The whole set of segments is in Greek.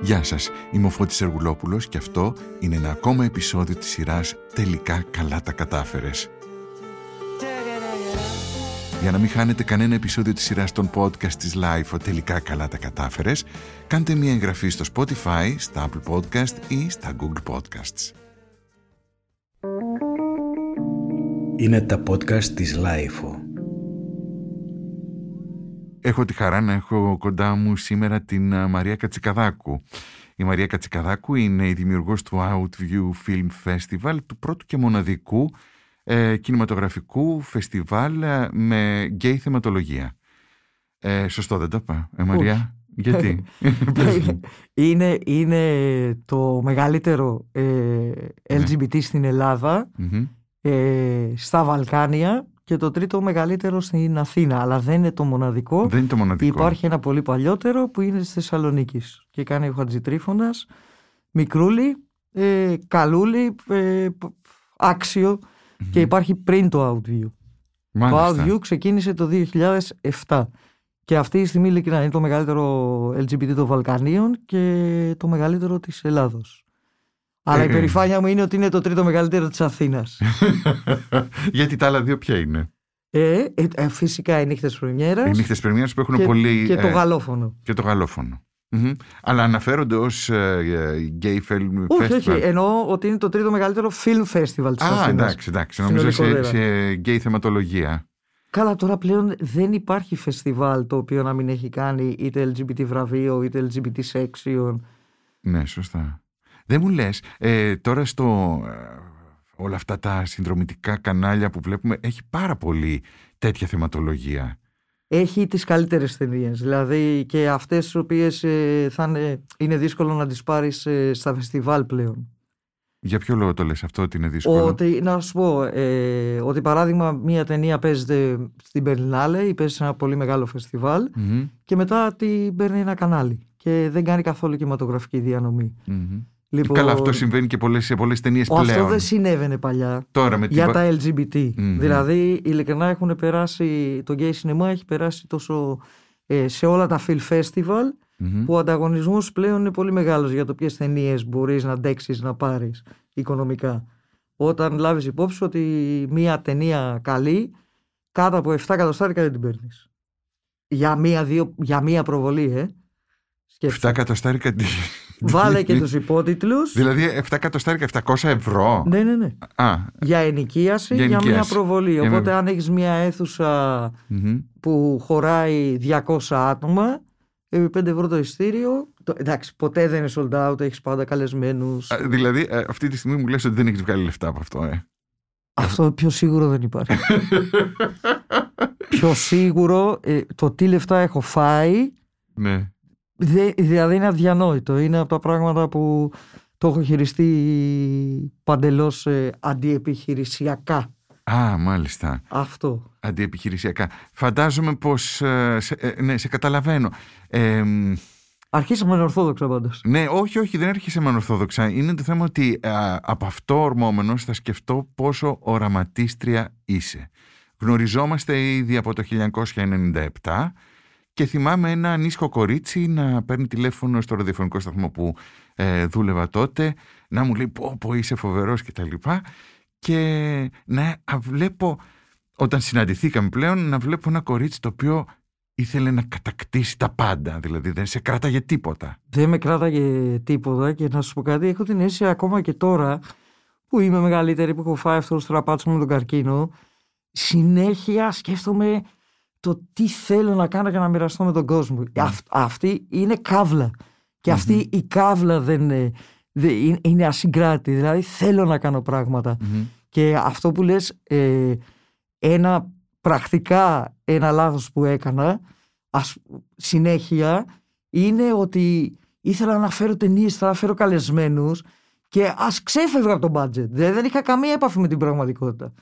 Γεια σας, είμαι ο Φώτης Εργουλόπουλος και αυτό είναι ένα ακόμα επεισόδιο της σειράς «Τελικά καλά τα κατάφερες». Για να μην χάνετε κανένα επεισόδιο της σειράς των podcast της Life «Τελικά καλά τα κατάφερες», κάντε μια εγγραφή στο Spotify, στα Apple Podcast ή στα Google Podcasts. Είναι τα podcast της Life. Έχω τη χαρά να έχω κοντά μου σήμερα την Μαρία Κατσικαδάκου. Η Μαρία Κατσικαδάκου είναι η δημιουργός του Outview Film Festival, του πρώτου και μοναδικού ε, κινηματογραφικού φεστιβάλ ε, με γκέι θεματολογία. Ε, σωστό δεν το είπα, ε, Μαρία; Γιατί; είναι, είναι το μεγαλύτερο ε, LGBT ναι. στην ελλαδα ε, στα Βαλκάνια και το τρίτο μεγαλύτερο στην Αθήνα. Αλλά δεν είναι το μοναδικό. Δεν είναι το μοναδικό. Υπάρχει ένα πολύ παλιότερο που είναι στη Θεσσαλονίκη. Και κάνει ο Χατζητρίφωνας. Μικρούλι, ε, καλούλι, ε, αξιο και υπάρχει πριν το Outview. Μάλιστα. Το Outview ξεκίνησε το 2007. Και αυτή τη στιγμή ειλικρινά είναι το μεγαλύτερο LGBT των Βαλκανίων και το μεγαλύτερο της Ελλάδος. Αλλά η ε, ε. περηφάνεια μου είναι ότι είναι το τρίτο μεγαλύτερο της Αθήνας. Γιατί τα άλλα δύο ποια είναι; Ε, ε, φυσικά οι νύχτες πρεμιέρας. Οι νύχτες πρεμιέρας που έχουν πολύ... Και το γαλόφωνο. Και το γαλόφωνο. Mm-hmm. Αλλά αναφέρονται ως uh, gay film όχι, festival. Όχι, εννοώ ότι είναι το τρίτο μεγαλύτερο film festival της Α, εντάξει, εντάξει. Νομίζω σε, σε gay θεματολογία. Καλά, τώρα πλέον δεν υπάρχει φεστιβάλ το οποίο να μην έχει κάνει είτε LGBT βραβείο είτε LGBT section. Ναι, σωστά. Δεν μου λες, ε, τώρα στο ε, όλα αυτά τα συνδρομητικά κανάλια που βλέπουμε έχει πάρα πολύ τέτοια θεματολογία. Έχει τις καλύτερες ταινίες. δηλαδή και αυτές τις οποίες ε, θα είναι, είναι δύσκολο να τις πάρεις ε, στα φεστιβάλ πλέον. Για ποιο λόγο το λες αυτό ότι είναι δύσκολο; Ότι, να σου πω, ε, ότι παράδειγμα μία ταινία παίζεται στην Περλινάλε ή παίζει σε ένα πολύ μεγάλο και μετά την παίρνει ένα κανάλι και δεν κάνει καθόλου κινηματογραφική διανομή. Λοιπόν, Καλά, αυτό συμβαίνει και πολλές, σε πολλές ταινίες πλέον. Αυτό δεν συνέβαινε παλιά Τώρα με για τα LGBT. Δηλαδή, ειλικρινά έχουν περάσει, το gay cinema έχει περάσει τόσο ε, σε όλα τα film festival που ο ανταγωνισμός πλέον είναι πολύ μεγάλος για το ποιες ταινίες μπορείς να αντέξεις να πάρεις οικονομικά. Όταν λάβεις υπόψη ότι μία ταινία καλή κάτω από 7 εκατοστάρικα δεν την παίρνεις. Για μία, δύο, για μία προβολή, ε. 7 εκατοστάρικα Βάλε και τους υπότιτλους. Δηλαδή 7 εκατοστάρικα 700 ευρώ. Ναι, ναι, ναι. Α, για ενοικίαση, για, για μια προβολή. Οπότε, αν έχεις μια αιθουσα που χωράει 200 άτομα, επί 5 ευρώ το ειστήριο. Το, εντάξει, ποτέ δεν είναι sold out, έχεις πάντα καλεσμένους. Δηλαδή, ε, αυτή τη στιγμή μου λες ότι δεν έχεις βγάλει λεφτά από αυτό, ε. Αυτό πιο σίγουρο δεν υπάρχει. πιο σίγουρο, ε, το τι λεφτά έχω φάει. Ναι. Δηλαδή είναι αδιανόητο. Είναι από τα πράγματα που το έχω χειριστεί παντελώς ε, αντιεπιχειρησιακά. Α, μάλιστα. Αυτό. Αντιεπιχειρησιακά. Φαντάζομαι πως... Ε, σε, ε, ναι, σε καταλαβαίνω. Ε, Αρχίσαμε ανορθόδοξα πάντως. Ναι, όχι, όχι, δεν με ανορθόδοξα. Είναι το θέμα ότι από αυτό ορμόμενος θα σκεφτώ πόσο οραματίστρια είσαι. Γνωριζόμαστε ήδη από το 1997 και θυμάμαι ένα ανήσυχο κορίτσι να παίρνει τηλέφωνο στο ραδιοφωνικό σταθμό που ε, δούλευα τότε, να μου λέει πω πω είσαι φοβερός και τα λοιπά και να βλέπω, όταν συναντηθήκαμε πλέον, να βλέπω ένα κορίτσι το οποίο ήθελε να κατακτήσει τα πάντα, δηλαδή δεν σε κράταγε τίποτα. Δεν με κράταγε τίποτα και να σου πω κάτι, έχω την αίσθηση ακόμα και τώρα που είμαι μεγαλύτερη, που έχω φάει αυτό το στραπάτσο με τον καρκίνο, συνέχεια σκέφτομαι το τι θέλω να κάνω για να μοιραστώ με τον κόσμο. Ναι. αυτή είναι καύλα. Και αυτή η καύλα δεν είναι, δεν είναι ασυγκράτη. Δηλαδή θέλω να κάνω Και αυτό που λες, ε, ένα πρακτικά ένα λάθος που έκανα ας, συνέχεια είναι ότι ήθελα να φέρω ταινίες, ήθελα να φέρω καλεσμένους και ας ξέφευγα από το budget. Δηλαδή δεν είχα καμία επαφή με την πραγματικότητα.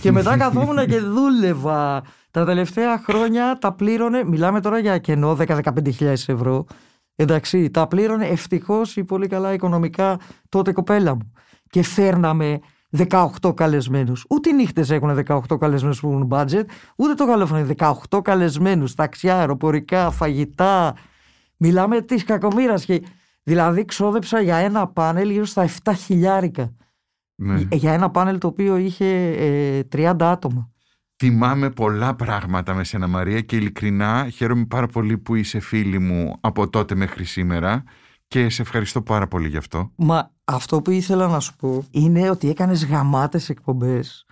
και μετά καθόμουν και δούλευα. Τα τελευταία χρόνια τα πλήρωνε, μιλάμε τώρα για κενό 10-15 ευρώ. Εντάξει, τα πλήρωνε ευτυχώς ή πολύ καλά οικονομικά τότε κοπέλα μου. Και φέρναμε 18 καλεσμένους. Ούτε οι νύχτες έχουν 18 καλεσμένους που έχουν budget, ούτε το καλόφωνο. 18 καλεσμένους, ταξιά, αεροπορικά, φαγητά. Μιλάμε της κακομήρα. Και... Δηλαδή, ξόδεψα για ένα πάνελ γύρω στα 7 χιλιάρικα. Ναι. Για ένα πάνελ το οποίο είχε ε, 30 άτομα. Θυμάμαι πολλά πράγματα με σένα Μαρία και ειλικρινά χαίρομαι πάρα πολύ που είσαι φίλη μου από τότε μέχρι σήμερα και σε ευχαριστώ πάρα πολύ γι' αυτό. Μα αυτό που ήθελα να σου πω είναι ότι έκανες γαμάτες εκπομπές.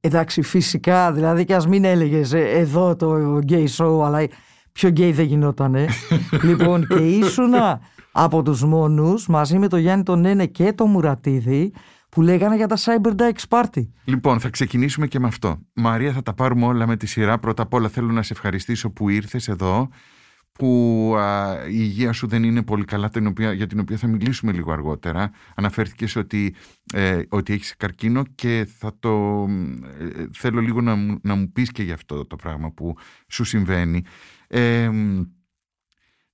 Εντάξει, φυσικά, δηλαδή και ας μην έλεγες ε, εδώ το gay show, αλλά πιο gay δεν γινότανε. λοιπόν, και ήσουνα από τους μόνους, μαζί με τον Γιάννη τον Νένε και τον Μουρατίδη, που λέγανε για τα Cyber Dykes Party. Λοιπόν, θα ξεκινήσουμε και με αυτό. Μαρία, θα τα πάρουμε όλα με τη σειρά. Πρώτα απ' όλα θέλω να σε ευχαριστήσω που ήρθες εδώ, που α, η υγεία σου δεν είναι πολύ καλά, την οποία, για την οποία θα μιλήσουμε λίγο αργότερα. Αναφέρθηκες ότι, ε, ότι έχεις καρκίνο και θα το, ε, θέλω λίγο να, μου- να μου πεις και για αυτό το πράγμα που σου συμβαίνει. Ε,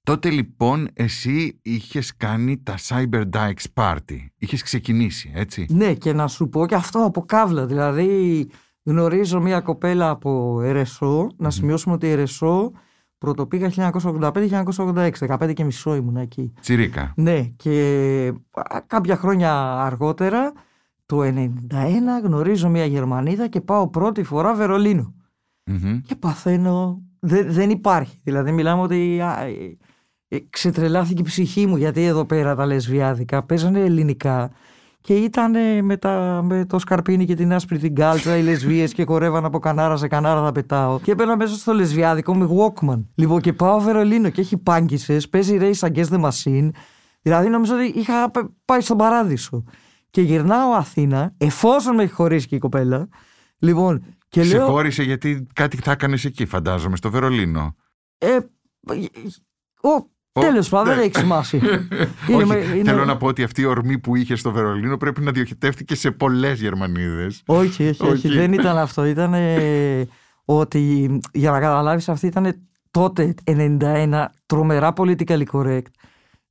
τότε λοιπόν εσύ είχες κάνει τα Cyber Dykes Party. Είχες ξεκινήσει, έτσι; Ναι, και να σου πω και αυτό από κάβλα. Δηλαδή, γνωρίζω μια κοπέλα από Ερεσό. Να σημειώσουμε ότι Ερεσό πρωτοπήγα 1985-1986. 15 και μισό ήμουν εκεί. Τσιρίκα. Ναι, και α, κάποια χρόνια αργότερα, το 91, γνωρίζω μια Γερμανίδα και πάω πρώτη φορά Βερολίνο. Μμμ. Και παθαίνω. Δεν, δεν υπάρχει. Δηλαδή, μιλάμε ότι α, ε, ε, ξετρελάθηκε η ψυχή μου γιατί εδώ πέρα τα λεσβιάδικα παίζανε ελληνικά και ήταν με, τα, με το σκαρπίνι και την άσπρη την κάλτσα οι λεσβείες και χορεύαν από κανάρα σε κανάρα θα πετάω. Και έπαιρνα μέσα στο λεσβιάδικο με Walkman. Λοιπόν, και πάω Βερολίνο και έχει πάγκησες, παίζει Race Against the Machine. Δηλαδή, νομίζω ότι είχα π- πάει στον παράδεισο. Και γυρνάω Αθήνα, εφόσον με έχει χωρίσει και η κοπέλα. Λοιπόν, και Σε λέω. χώρισε γιατί κάτι θα έκανες εκεί, φαντάζομαι, στο Βερολίνο. Ε, ο, Ο, τέλος πάντων, ναι. δεν έχει σημασία. Όχι, Είναι με- είναι- θέλω να πω ότι αυτή η ορμή που είχε στο Βερολίνο πρέπει να διοχετεύτηκε σε πολλές Γερμανίδες. Όχι, όχι, όχι, Όχι. δεν ήταν αυτό. Ήταν ότι, για να καταλάβεις, αυτή ήταν τότε 91 τρομερά politically correct.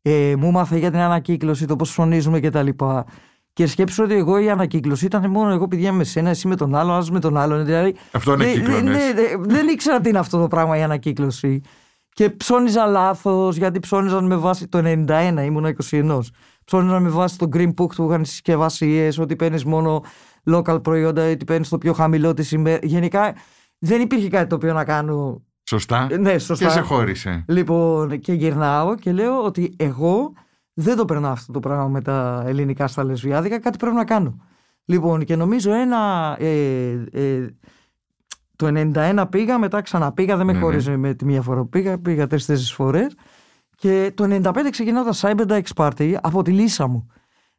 Ε, μου μάθε για την ανακύκλωση, το πώς φωνίζουμε κτλ. Και, και σκέψου ότι εγώ η ανακύκλωση ήταν μόνο εγώ παιδιά με σένα, εσύ με τον άλλο, άλλος με τον άλλον. Δηλαδή, Αυτό Ναι, ανακύκλωνες. ναι, ναι, δεν ήξερα τι είναι αυτό το πράγμα η ανακύκλωση. Και ψώνιζα λάθος, γιατί ψώνιζαν με βάση το 91, ήμουν 21. Ψώνιζαν με βάση το Green Book που είχαν συσκευασίες, ότι παίρνεις μόνο local προϊόντα, ότι παίρνεις το πιο χαμηλό της ημέρα. Γενικά δεν υπήρχε κάτι το οποίο να κάνω. Σωστά. Ε, Ναι, σωστά. Και σε χώρισε. Λοιπόν, και γυρνάω και λέω ότι εγώ δεν το περνάω αυτό το πράγμα με τα ελληνικά στα λεσβιάδικα, κάτι πρέπει να κάνω. Λοιπόν, και νομίζω ένα. Ε, ε, το 91 πήγα, μετά ξαναπήγα, δεν με Ναι, ναι. χώριζε με τη μία φορά που πήγα, πήγα τρει-τέσσερι φορές. Και το 95 ξεκινάω τα Cyber Dykes Party από τη λύσα μου.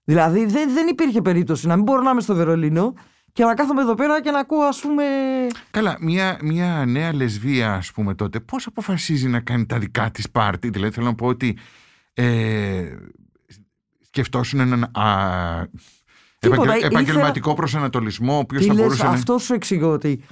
Δηλαδή δεν, δεν υπήρχε περίπτωση να μην μπορώ να είμαι στο Βερολίνο και να κάθομαι εδώ πέρα και να ακούω, ας πούμε. Καλά, μια, μια νέα λεσβία, ας πούμε, τότε, πώς αποφασίζει να κάνει τα δικά της πάρτι; Δηλαδή, θέλω να πω ότι. Ε, σκεφτόσουν έναν α, Τίποτα, επαγγελ- ήθελα- επαγγελματικό προσανατολισμό, ο οποίος Τι θα λες, μπορούσε να. αυτό σου εξηγώ ότι.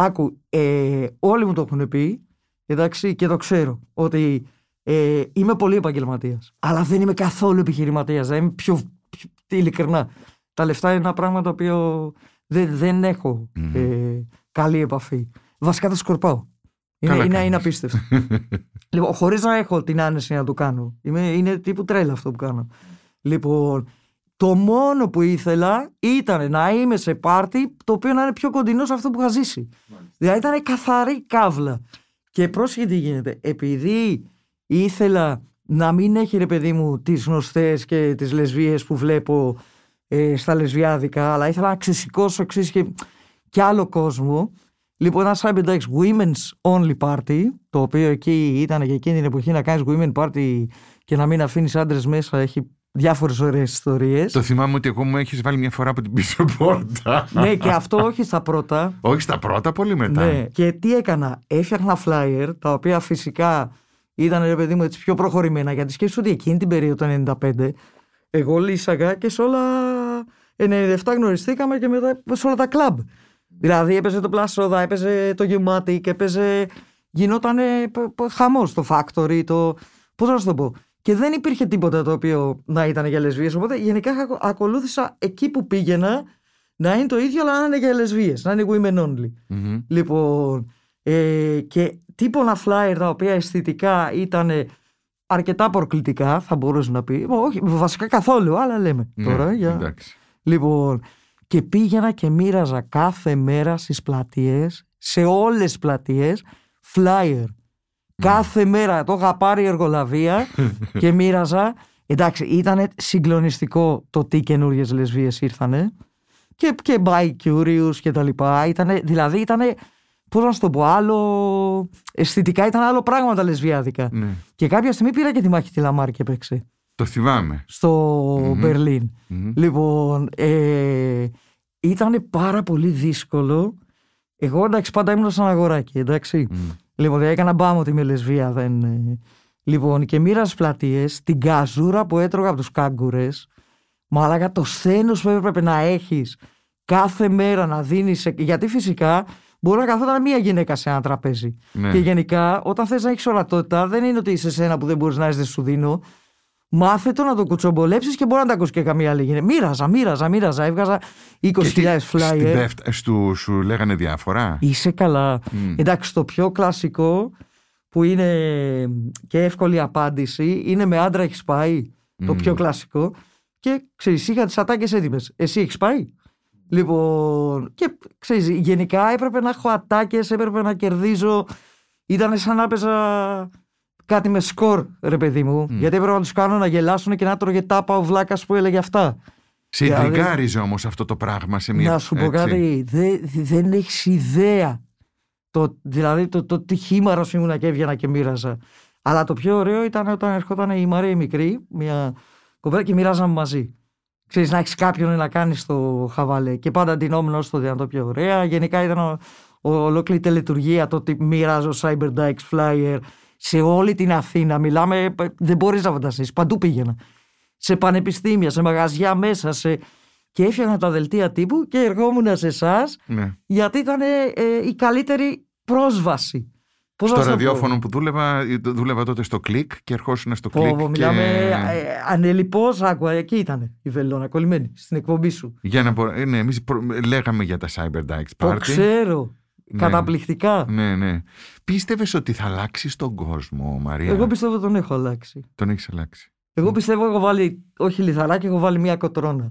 Άκου, ε, όλοι μου το έχουν πει, εντάξει, και το ξέρω, ότι ε, είμαι πολύ επαγγελματίας. Αλλά δεν είμαι καθόλου επιχειρηματίας. Δεν είμαι πιο, πιο. Ειλικρινά. Τα λεφτά είναι ένα πράγμα το οποίο δεν, δεν έχω Μμμ. ε, καλή επαφή. Βασικά τα σκορπάω. Είναι, Καλά είναι, κάνεις. είναι απίστευτο. λοιπόν, χωρίς να έχω την άνεση να το κάνω. Είμαι, είναι τύπου τρέλα αυτό που κάνω. Λοιπόν, το μόνο που ήθελα ήταν να είμαι σε πάρτι το οποίο να είναι πιο κοντινό σε αυτό που είχα ζήσει. Δηλαδή ήταν καθαρή καύλα. Και πρόσεχε τι γίνεται. Επειδή ήθελα να μην έχει ρε παιδί μου τις γνωστές και τις λεσβίες που βλέπω ε, στα λεσβιάδικα, αλλά ήθελα να ξεσηκώσω εξής και, και άλλο κόσμο. Λοιπόν, ένα Cyber Dykes Women's Only Party, το οποίο εκεί ήταν για εκείνη την εποχή να κάνεις Women Party και να μην αφήνεις άντρες μέσα, έχει διάφορες ωραίες ιστορίες. Το θυμάμαι ότι εγώ μου έχεις βάλει μια φορά από την πίσω πόρτα. ναι, και αυτό όχι στα πρώτα. Όχι στα πρώτα, πολύ μετά. Ναι. Και τι έκανα, έφτιαχνα flyer, τα οποία φυσικά ήταν ρε παιδί μου έτσι πιο προχωρημένα, γιατί σκέφτομαι ότι εκείνη την περίοδο το 95, εγώ λύσαγα και σε όλα 97 γνωριστήκαμε και μετά σε όλα τα κλαμπ. Δηλαδή έπαιζε το Πλάσοδα, έπαιζε το Gematic, έπαιζε. Γινόταν χαμός το Factory, το. Πώς να σου το πω. Και δεν υπήρχε τίποτα το οποίο να ήταν για λεσβείες, οπότε γενικά ακολούθησα εκεί που πήγαινα να είναι το ίδιο, αλλά να είναι για λεσβείες, να είναι women only. Μμμ. Λοιπόν, ε, και τύπονα flyer τα οποία αισθητικά ήταν αρκετά προκλητικά, θα μπορούσε να πει. Όχι, βασικά καθόλου, αλλά λέμε Ναι, τώρα. Για... εντάξει. Λοιπόν, και πήγαινα και μοίραζα κάθε μέρα στις πλατείες, σε όλες τις πλατείες, flyer. Κάθε μέρα το είχα πάρει εργολαβία και μοίραζα. Εντάξει, ήταν συγκλονιστικό το τι καινούριε λεσβείες ήρθανε και, και by curious και τα λοιπά. Ήτανε, δηλαδή ήταν, πώς να σου το πω, άλλο, αισθητικά ήταν άλλο πράγμα τα λεσβιάδικα. Ναι. Και κάποια στιγμή πήρα και τη μάχη τη Λαμάρ και παίξε Το θυμάμαι. στο Μπερλίν. Μμμ. Λοιπόν, ε, ήταν πάρα πολύ δύσκολο. Εγώ εντάξει πάντα ήμουν σαν αγοράκι, εντάξει. Μμ. Λοιπόν, δεν έκανα μπάμ ότι είμαι λεσβία. Δεν... ε. Λοιπόν, και μοίραζε πλατείες, την καζούρα που έτρωγα από τους κάγκουρες. Μαλάκα το σθένο που έπρεπε να έχεις κάθε μέρα να δίνεις. Γιατί φυσικά μπορεί να καθόταν μία γυναίκα σε ένα τραπέζι. Ναι. Και γενικά, όταν θες να έχεις ορατότητα, δεν είναι ότι είσαι σένα που δεν μπορείς να είσαι, δεν σου δίνω. Μάθε το να το κουτσομπολέψεις και μπορεί να τα ακούσει και καμία άλλη γυναίκα. Μοίραζα, μοίραζα, μοίραζα. Έβγαζα 20.000 Και τι, στην flyer. δεύτερη- στου, σου λέγανε διάφορα; Είσαι καλά. Μμ. Εντάξει, το πιο κλασικό που είναι και εύκολη απάντηση είναι με άντρα έχεις πάει. Το Μμ. πιο κλασικό. Και ξέρεις, είχα τις ατάκες έτοιμες. Εσύ έχεις πάει; Λοιπόν, και ξέρεις, γενικά έπρεπε να έχω ατάκες, έπρεπε να κερδίζω. Ήταν σαν να έπαιζα κάτι με σκορ, ρε παιδί μου. Γιατί έπρεπε να τους κάνω να γελάσουν και να τρώγε τάπα ο βλάκας που έλεγε αυτά. Σε Δηλαδή- ιντριγκάριζε όμως αυτό το πράγμα σε μια. Να σου πω έτσι. κάτι, δε- δεν έχεις ιδέα. Το, δηλαδή το, το τι χήμαρος ήμουνα και έβγαινα και μοίραζα. Αλλά το πιο ωραίο ήταν όταν ερχόταν η Μαρία η μικρή, μια κοπέλα και μοιράζαμε μαζί. Ξέρεις, να έχεις κάποιον να κάνεις το χαβάλε. Και πάντα ντυνόμενο στο δυνατό πιο ωραία. Γενικά ήταν ο, ο, ολόκληρη τελετουργία το ότι μοιράζω Cyber Dykes Flyer σε όλη την Αθήνα. Μιλάμε, δεν μπορείς να φανταστείς. Παντού πήγαινα. Σε πανεπιστήμια, σε μαγαζιά μέσα, σε... και έφτιαχνα τα δελτία τύπου και ερχόμουν σε εσάς Ναι. γιατί ήταν ε, η καλύτερη πρόσβαση. Πώς να Στο σου το πω; ραδιόφωνο που δούλευα, δούλευα τότε στο κλικ και ερχόσουν στο Πω, κλικ. πω, και... μιλάμε ε, ανελιπώς, άκουα, εκεί ήταν η βελόνα κολλημένη στην εκπομπή σου. Για να μπο- ε, ναι, εμείς προ- λέγαμε για τα Cyber Dykes Το Party. ξέρω. Ναι. Καταπληκτικά. Ναι, ναι. Πίστευες ότι θα αλλάξεις τον κόσμο, Μαρία; Εγώ πιστεύω ότι τον έχω αλλάξει. Τον έχεις αλλάξει. Εγώ πιστεύω έχω βάλει, όχι λιθαράκι, έχω βάλει μια κοτρόνα.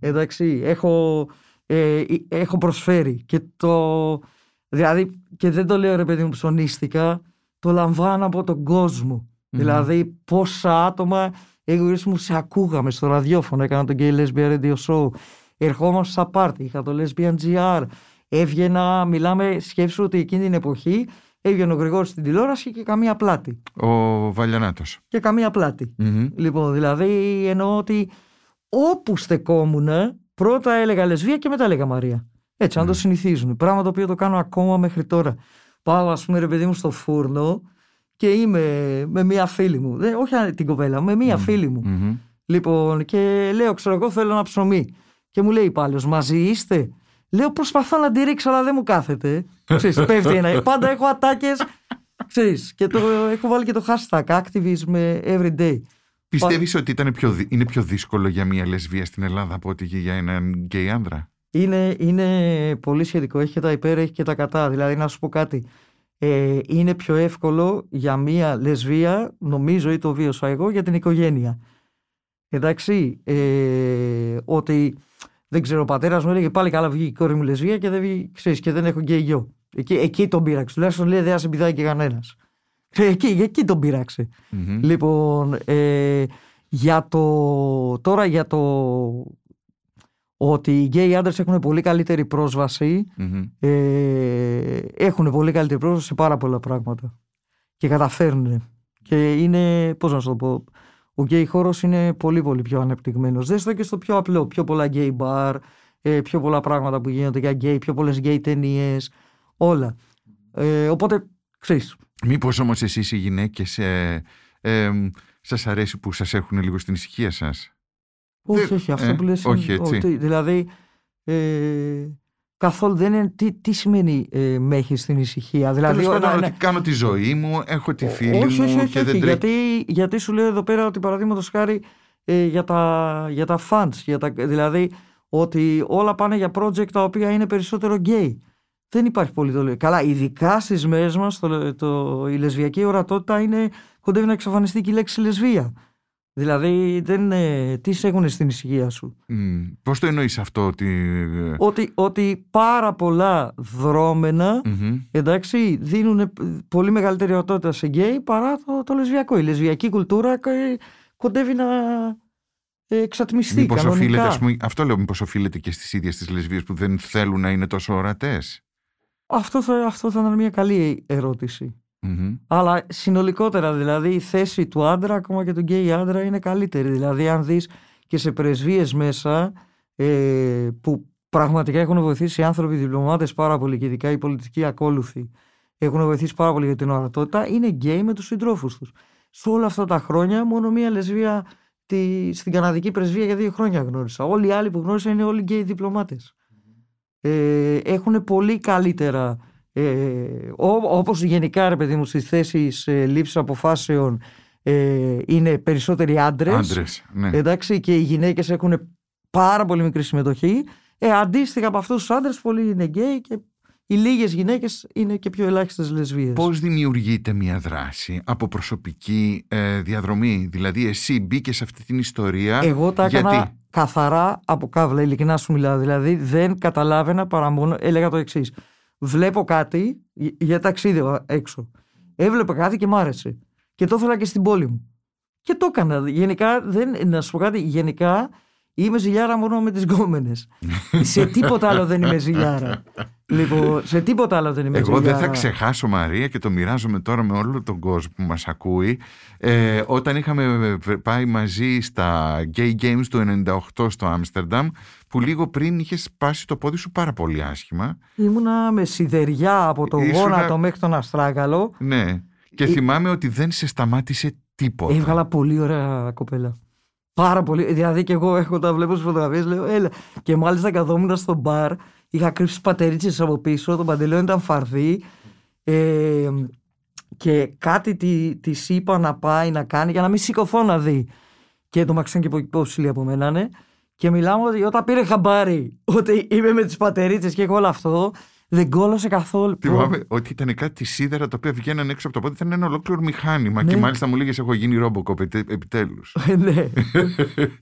Εντάξει, έχω, ε, ε, έχω προσφέρει και το, δηλαδή, και δεν το λέω ρε παιδί μου ψωνίστηκα, το λαμβάνω από τον κοσμο Δηλαδή πόσα άτομα εγωίσμου σε ακούγαμε στο ραδιόφωνο, έκανα τον Gay Lesbian Radio Show, ερχόμαστε στα πάρτι, είχα το Lesbian GR, έβγαινα, μιλάμε, σκέψου ότι εκείνη την εποχή έβγαινε ο Γρηγόρης στην τηλεόραση και καμία πλάτη. Ο Βαλιανάτος. Και καμία πλάτη. Μμμ. Λοιπόν, δηλαδή εννοώ ότι όπου στεκόμουν, πρώτα έλεγα λεσβία και μετά έλεγα Μαρία. Έτσι, αν το συνηθίζουν. Πράγμα το οποίο το κάνω ακόμα μέχρι τώρα. Πάω, ας πούμε, ρε παιδί μου, στο φούρνο και είμαι με μία φίλη μου. Δεν, όχι την κοπέλα, με μία φίλη μου. Μμμ. Λοιπόν, και λέω, ξέρω εγώ, θέλω ένα ψωμί. Και μου λέει πάλι, μαζί είστε; Λέω, προσπαθώ να τη ρίξω, αλλά δεν μου κάθεται. Ξέρεις, πέφτει ένα. Πάντα έχω ατάκες, ξέρεις, και το, έχω βάλει και το hashtag activism every day. Πιστεύεις ότι ήταν πιο, δυ- είναι πιο δύσκολο για μια λεσβία στην Ελλάδα από ότι για έναν γκέι άνδρα; Είναι, είναι πολύ σχετικό. Έχει και τα υπέρ, έχει και τα κατά. Δηλαδή, να σου πω κάτι. Ε, είναι πιο εύκολο για μία λεσβία, νομίζω ή το βίωσα εγώ, για την οικογένεια. Εντάξει, ε, ότι δεν ξέρω, ο πατέρας μου έλεγε πάλι καλά βγήκε η κόρη μου λεσβία και δεν, βγήκε, ξέρεις, και δεν έχω γκέι γιο. Εκεί, εκεί τον πείραξε. Τουλάχιστον λέει δεν σε πηδάει και κανένας. Εκεί, εκεί τον πείραξε. Μμμ. Λοιπόν, ε, για το, τώρα για το ότι οι γκέι άντρες έχουν πολύ καλύτερη πρόσβαση, Μμμ. ε, έχουν πολύ καλύτερη πρόσβαση σε πάρα πολλά πράγματα και καταφέρνουν. Και είναι, πώς να σου το πω, ο γκέι χώρος είναι πολύ πολύ πιο ανεπτυγμένος. Δες το και στο πιο απλό, πιο πολλά γκέι μπαρ, ε, πιο πολλά πράγματα που γίνονται για γκέι, πιο πολλές γκέι ταινίες, όλα. Ε, οπότε, ξέρεις, Μήπως όμως εσείς οι γυναίκες ε, ε, σας αρέσει που σας έχουν λίγο στην ησυχία σας; Όχι, Δεν- όχι, αυτό ε, που λες όχι, είναι- έτσι. ότι, δηλαδή, ε, καθόλου δεν είναι, τι, τι σημαίνει ε, με έχεις στην ησυχία; Δηλαδή, Τέλος ο- πάντων να- ότι κάνω τη ζωή μου, έχω τη φίλη όχι, μου όχι, όχι, και όχι, δεν τρέχει. γιατί, γιατί σου λέω εδώ πέρα ότι παραδείγματος χάρη ε, για τα, για τα fans, για τα, δηλαδή ότι όλα πάνε για project τα οποία είναι περισσότερο gay. Δεν υπάρχει πολύ το Καλά, ειδικά στις μέρες μας το, το, η λεσβιακή ορατότητα είναι κοντεύει να εξαφανιστεί και η λέξη λεσβία. Δηλαδή, δεν, τι σε έχουν στην ησυχία σου; Mm. Πώς το εννοείς αυτό, ότι... Ε, ότι. Ότι πάρα πολλά εντάξει, δίνουν πολύ μεγαλύτερη ορατότητα σε γκέι παρά το, το λεσβιακό. Η λεσβιακή κουλτούρα κοντεύει να εξατμιστεί μήπως κανονικά. Οφείλεται, αυτό λέω, μήπως οφείλεται και στις ίδιες τις λεσβίες που δεν θέλουν να είναι τόσο ορατές; Αυτό θα, αυτό θα ήταν μια καλή Αλλά συνολικότερα δηλαδή η θέση του άντρα ακόμα και του γκέι άντρα είναι καλύτερη. Δηλαδή αν δεις και σε πρεσβείες μέσα ε, που πραγματικά έχουν βοηθήσει οι άνθρωποι οι διπλωμάτες πάρα πολύ και ειδικά οι πολιτικοί ακόλουθοι έχουν βοηθήσει πάρα πολύ για την ορατότητα είναι γκέι με τους συντρόφους τους. Σε όλα αυτά τα χρόνια μόνο μία λεσβία τη, στην Καναδική πρεσβεία για δύο χρόνια γνώρισα. Όλοι οι άλλοι που γνώρισα είναι όλοι γκέι διπλωμάτες. Ε, έχουν πολύ καλύτερα ε, όπως γενικά ρε παιδί μου στις θέσεις ε, λήψης αποφάσεων ε, είναι περισσότεροι άντρες, άντρες ναι. εντάξει, και οι γυναίκες έχουν πάρα πολύ μικρή συμμετοχή ε, αντίστοιχα από αυτούς τους άντρες πολλοί είναι γκέι και οι λίγες γυναίκες είναι και πιο ελάχιστες λεσβείες. Πώς δημιουργείται μια δράση από προσωπική ε, διαδρομή, Δηλαδή, εσύ μπήκες σε αυτή την ιστορία. Εγώ τα έκανα γιατί... καθαρά από καύλα, ειλικρινά σου μιλάω. Δηλαδή, δεν καταλάβαινα παρά μόνο. Έλεγα το εξής. Βλέπω κάτι για ταξίδι έξω. Έβλεπα κάτι και μ' άρεσε. Και το ήθελα και στην πόλη μου. Και το έκανα. Γενικά, δεν, να σου πω κάτι, γενικά είμαι ζηλιάρα μόνο με τις γκόμενες. σε τίποτα άλλο δεν είμαι ζηλιάρα. Λοιπόν, σε τίποτα άλλο δεν είμαι Εγώ δεν θα ξεχάσω Μαρία και το μοιράζομαι τώρα με όλο τον κόσμο που μας ακούει ε, όταν είχαμε πάει μαζί στα Gay Games του 98 στο Άμστερνταμ που λίγο πριν είχες σπάσει το πόδι σου πάρα πολύ άσχημα. Ήμουνα με σιδεριά από το Ήσουνα... γόνατο μέχρι τον Αστράγαλο. Ναι. Και θυμάμαι ότι δεν σε σταμάτησε τίποτα. Έβγαλα πολύ ωραία κοπέλα. Πάρα πολύ. Δηλαδή και εγώ έχω τα βλέπω στι φωτογραφίες, λέω έλα. Και μάλιστα καθόμουν στο μπαρ Είχα κρύψει πατερίτσε από πίσω, το παντελόνι ήταν φαρδί. Ε, και κάτι τη της είπα να πάει να κάνει για να μην σηκωθώ να δει. Και το μαξιόν και υπόψηλοι από μένα, ναι. Και μιλάμε ότι όταν πήρε χαμπάρι ότι είμαι με τις πατερίτσες και έχω όλο αυτό, δεν κόλωσε καθόλου. Θυμάμαι ότι ήταν κάτι σίδερα τα οποία βγαίναν έξω από το πόδι, ήταν ένα ολόκληρο μηχάνημα. Ναι. Και μάλιστα μου λέγες: Έχω γίνει ρόμποκοπ επιτέλους. ναι.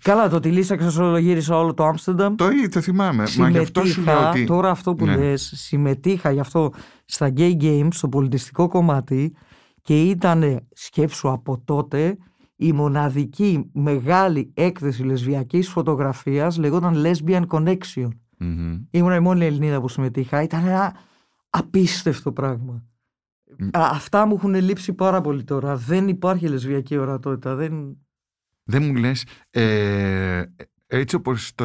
Καλά, το ότι λύσα γύρισα όλο το Άμστερνταμ. Το, το θυμάμαι. Μα γι' αυτό σου λέω ότι. Τώρα αυτό που ναι. λες, συμμετείχα γι' αυτό στα Gay Games, στο πολιτιστικό κομμάτι και ήταν, σκέψου από τότε, η μοναδική μεγάλη έκθεση λεσβιακής φωτογραφίας λεγόταν Lesbian Connection. Mm-hmm. Ήμουν η μόνη Ελληνίδα που συμμετείχα. Ήταν ένα απίστευτο πράγμα. αυτά μου έχουν λείψει πάρα πολύ τώρα. Δεν υπάρχει λεσβιακή ορατότητα. Δεν, δεν μου λες ε, έτσι όπως το,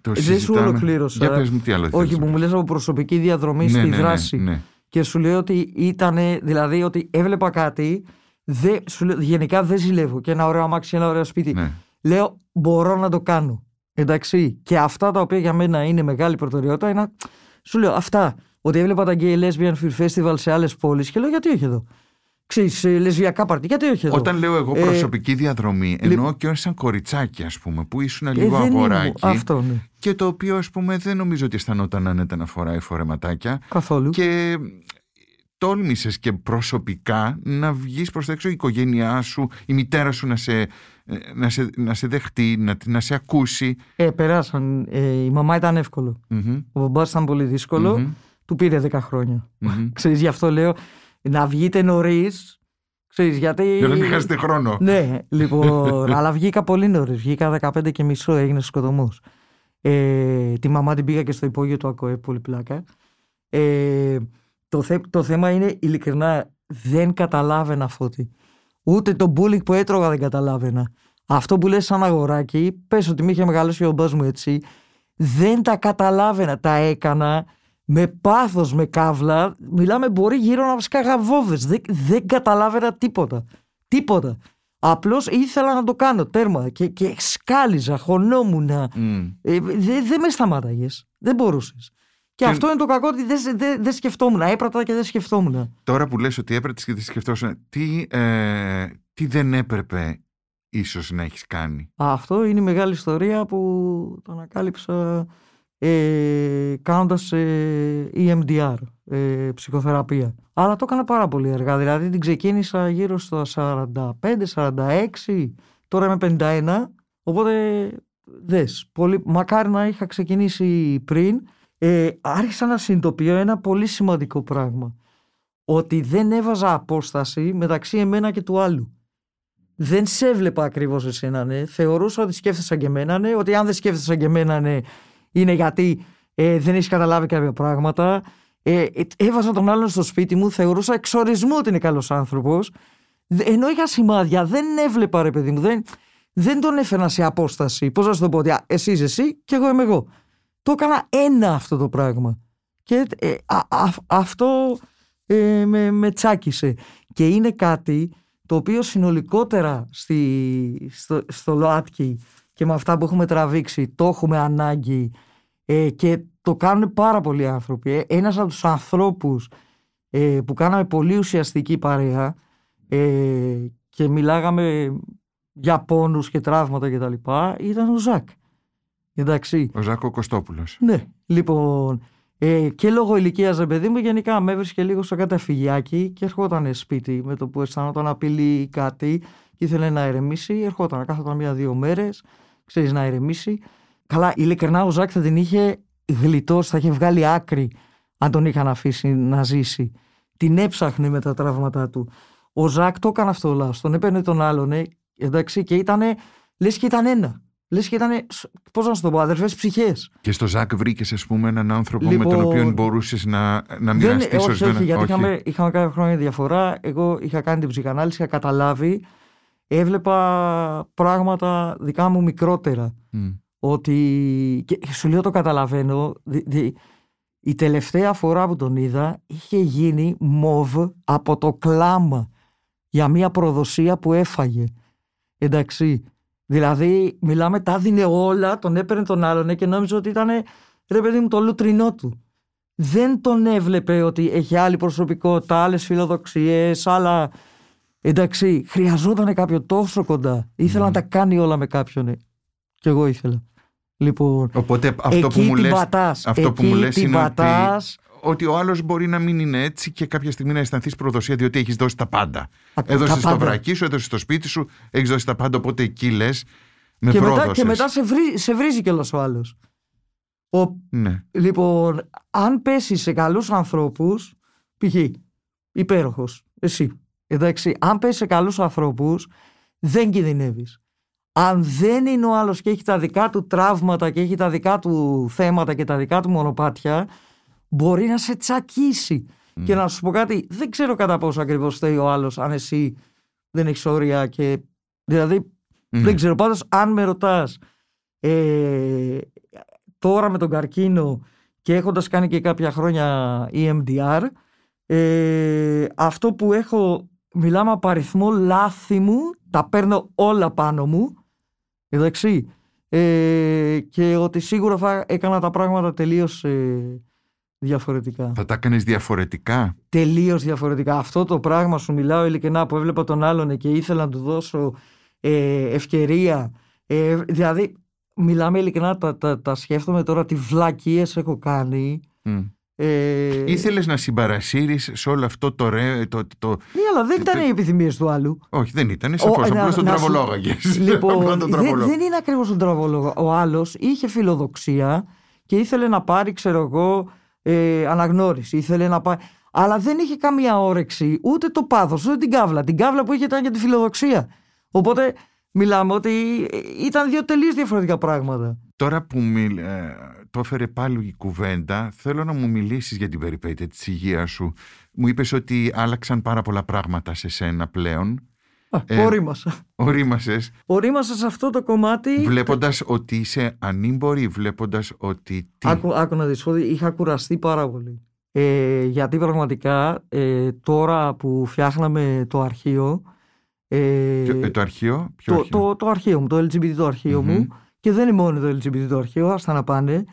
το ε, Δεν σου ολοκλήρωσα. Για πες μου τι άλλο Όχι, που μου λες από προσωπική διαδρομή ναι, στη ναι, ναι, δράση. Ναι, και σου λέω ότι ήταν, δηλαδή ότι έβλεπα κάτι, δε, σου λέω, γενικά δεν ζηλεύω και ένα ωραίο αμάξι, ένα ωραίο σπίτι. Λέω μπορώ να το κάνω. Εντάξει. Και αυτά τα οποία για μένα είναι μεγάλη προτεραιότητα είναι. Σου λέω αυτά. Ότι έβλεπα τα Gay Lesbian Film Festival σε άλλες πόλεις και λέω γιατί όχι εδώ; Ξέρεις, λεσβιακά παρτί, γιατί όχι εδώ; Όταν λέω εγώ ε, προσωπική διαδρομή, εννοώ και ως σαν κοριτσάκι, ας πούμε, που ήσουν λίγο ε, αγοράκι. Αυτό, ναι. Και το οποίο, ας πούμε, δεν νομίζω ότι αισθανόταν άνετα να φοράει φορεματάκια. Καθόλου. Και τόλμησες και προσωπικά να βγεις προς τα έξω η οικογένειά σου, η μητέρα σου να σε ε, να σε, να σε δεχτεί, να, να σε ακούσει; Ε, περάσαν. Ε, η μαμά ήταν εύκολο. Mm-hmm. Ο μπαμπάς ήταν πολύ δύσκολο. Mm-hmm. Του πήρε 10 χρόνια. Mm-hmm. Ξέρεις, γι' αυτό λέω να βγείτε νωρίς. Ξέρεις, γιατί... Για να μην χάσετε χρόνο. ναι, λοιπόν, αλλά βγήκα πολύ νωρίς. Βγήκα 15 και μισό, έγινε σκοτωμός. Ε, τη μαμά την πήγα και στο υπόγειο του ΑΚΟΕ, πολύ πλάκα. Ε, το, θε, το θέμα είναι ειλικρινά δεν καταλάβαινα φώτη. Ούτε το bullying που έτρωγα δεν καταλάβαινα. Αυτό που λες σαν αγοράκι, πες ότι με είχε μεγαλώσει ο μπας μου έτσι, δεν τα καταλάβαινα. Τα έκανα με πάθος, με καύλα. Μιλάμε μπορεί γύρω να σκάγα βόβες. Δεν, δεν καταλάβαινα τίποτα. Τίποτα. Απλώς ήθελα να το κάνω τέρμα και, και σκάλιζα, χωνόμουν. Mm. Ε, δεν δε με σταμάταγες. Δεν μπορούσες. Και, αυτό είναι το κακό ότι δεν δε, δε σκεφτόμουν. Έπρατα και δεν σκεφτόμουν. Τώρα που λες ότι έπρεπε και δεν σκεφτόσουν, τι, ε, τι δεν έπρεπε ίσως να έχεις κάνει; Αυτό είναι η μεγάλη ιστορία που το ανακάλυψα ε, κάνοντας ε, EMDR, ε, ψυχοθεραπεία. Αλλά το έκανα πάρα πολύ αργά, δηλαδή την ξεκίνησα γύρω στα 45-46, τώρα είμαι 51, οπότε δες, πολύ, μακάρι να είχα ξεκινήσει πριν, ε, άρχισα να συνειδητοποιώ ένα πολύ σημαντικό πράγμα, ότι δεν έβαζα απόσταση μεταξύ εμένα και του άλλου. Δεν σε έβλεπα ακριβώς εσένα, ναι. Θεωρούσα ότι σκέφτεσαι και εμένα, ναι. Ότι αν δεν σκέφτεσαι και εμένα, ναι, είναι γιατί ε, δεν έχεις καταλάβει κάποια πράγματα. Ε, ε, έβαζα τον άλλον στο σπίτι μου, θεωρούσα εξορισμού ότι είναι καλός άνθρωπος. Ενώ είχα σημάδια, δεν έβλεπα ρε παιδί μου, δεν, δεν τον έφερα σε απόσταση. Πώς να σου το πω, ότι εσύ είσαι εσύ και εγώ είμαι εγώ. Το έκανα ένα αυτό το πράγμα. Και ε, αυτό ε, με, με τσάκισε. Και είναι κάτι το οποίο συνολικότερα στη, στο, στο ΛΟΑΤΚΙ και με αυτά που έχουμε τραβήξει το έχουμε ανάγκη ε, και το κάνουν πάρα πολλοί άνθρωποι. Ε, ένας από τους ανθρώπους ε, που κάναμε πολύ ουσιαστική παρέα ε, και μιλάγαμε για πόνους και τραύματα και τα λοιπά ήταν ο Ζακ. Εντάξει. Ο Ζακ ο Κωστόπουλος. Ναι. Λοιπόν, ε, και λόγω ηλικίας, ρε παιδί μου, γενικά με έβρισκε λίγο στο καταφυγιάκι και ερχόταν σπίτι με το που αισθανόταν απειλή ή κάτι και ήθελε να ηρεμήσει. Ερχόταν, κάθονταν μία-δύο μέρες, ξέρεις να ηρεμήσει. Καλά, ειλικρινά ο Ζακ θα την είχε γλιτώσει, θα είχε βγάλει άκρη αν τον είχαν αφήσει να ζήσει. Την έψαχνε με τα τραύματά του. Ο Ζακ το έκανε αυτό λάθος. Τον έπαιρνε τον άλλον, ε, εντάξει, και ήταν λες και ήταν ένα. Λες και ήταν, πώς να σου το πω, αδερφές ψυχές. Και στο Ζακ βρήκες, ας πούμε, έναν άνθρωπο με τον λοιπόν, οποίο μπορούσες να, να μοιραστείς όχι, όχι, όχι, γιατί είχαμε, είχαμε κάποια χρόνια διαφορά. Εγώ είχα κάνει την ψυχανάλυση, είχα καταλάβει. Έβλεπα πράγματα δικά μου μικρότερα. Ότι. Και σου λέω το καταλαβαίνω. η τελευταία φορά που τον είδα είχε γίνει μοβ από το κλάμα για μια προδοσία που έφαγε. Εντάξει, Δηλαδή, μιλάμε, τα δίνε όλα, τον έπαιρνε τον άλλον και νόμιζε ότι ήταν ρε παιδί μου το λουτρινό του. Δεν τον έβλεπε ότι έχει άλλη προσωπικότητα, άλλες φιλοδοξίες, άλλα. Εντάξει, χρειαζόταν κάποιο τόσο κοντά. Ήθελα να τα κάνει όλα με κάποιον. Ε. Κι εγώ ήθελα. Λοιπόν, Οπότε αυτό που μου λες, αυτό που μου λες είναι ότι ότι ο άλλος μπορεί να μην είναι έτσι και κάποια στιγμή να αισθανθείς προδοσία διότι έχεις δώσει τα πάντα. Έδωσες το βρακί σου, έδωσες το σπίτι σου, έχεις δώσει τα πάντα. Οπότε εκεί λες με και μετά, και μετά σε, βρει, σε βρίζει κιόλας ο άλλος. Ναι. Λοιπόν, αν πέσεις σε καλούς ανθρώπους, π.χ. υπέροχος, εσύ. Εντάξει, αν πέσεις σε καλούς ανθρώπους, δεν κινδυνεύεις. Αν δεν είναι ο άλλος και έχει τα δικά του τραύματα και έχει τα δικά του θέματα και τα δικά του μονοπάτια, μπορεί να σε τσακίσει. Και να σου πω κάτι, δεν ξέρω κατά πόσο ακριβώς θέλει ο άλλος, αν εσύ δεν έχεις όρια και. Δηλαδή, δεν ξέρω. Πάντως, αν με ρωτάς ε, τώρα με τον καρκίνο και έχοντας κάνει και κάποια χρόνια EMDR, ε, αυτό που έχω, μιλάμε από αριθμό λάθη μου, τα παίρνω όλα πάνω μου. Εντάξει. Ε, και ότι σίγουρα θα έκανα τα πράγματα τελείως ε, διαφορετικά. Θα τα έκανες διαφορετικά; Τελείως διαφορετικά. Αυτό το πράγμα σου μιλάω ειλικρινά που έβλεπα τον άλλον και ήθελα να του δώσω ε, ευκαιρία. Ε, δηλαδή, μιλάμε ειλικρινά, τα, τα, τα σκέφτομαι τώρα τι βλακίες έχω κάνει. Mm. Ε... Ήθελες να συμπαρασύρεις σε όλο αυτό το ρε. Το, το, ναι, αλλά δεν ήταν οι επιθυμίες του άλλου. Όχι, δεν ήταν. Σαφώς. Απλώς τον τραβολόγαγες. Λοιπόν, δεν, δεν είναι ακριβώς τον τραβολόγο. Ο άλλος είχε φιλοδοξία και ήθελε να πάρει, ξέρω εγώ, ε, αναγνώριση. Ήθελε να πάει. Αλλά δεν είχε καμία όρεξη ούτε το πάθος, ούτε την κάβλα. Την κάβλα που είχε ήταν για τη φιλοδοξία. Οπότε μιλάμε ότι ήταν δύο τελείως διαφορετικά πράγματα. Τώρα που μιλ, ε, το έφερε πάλι η κουβέντα, θέλω να μου μιλήσεις για την περιπέτεια της υγείας σου. Μου είπες ότι άλλαξαν πάρα πολλά πράγματα σε σένα πλέον. Ε, ορίμασα. Ορίμασες. Ορίμασα σε αυτό το κομμάτι. Βλέποντας ότι είσαι ανήμπορη, βλέποντας ότι... Τι... Άκου, άκου να δεις, είχα κουραστεί πάρα πολύ. Ε, γιατί πραγματικά ε, τώρα που φτιάχναμε το αρχείο... Ε, ε το αρχείο, ποιο το, αρχείο; Το, το, αρχείο μου, το LGBT το αρχείο μου. Και δεν είναι μόνο το LGBT το αρχείο, άστα να πάνε.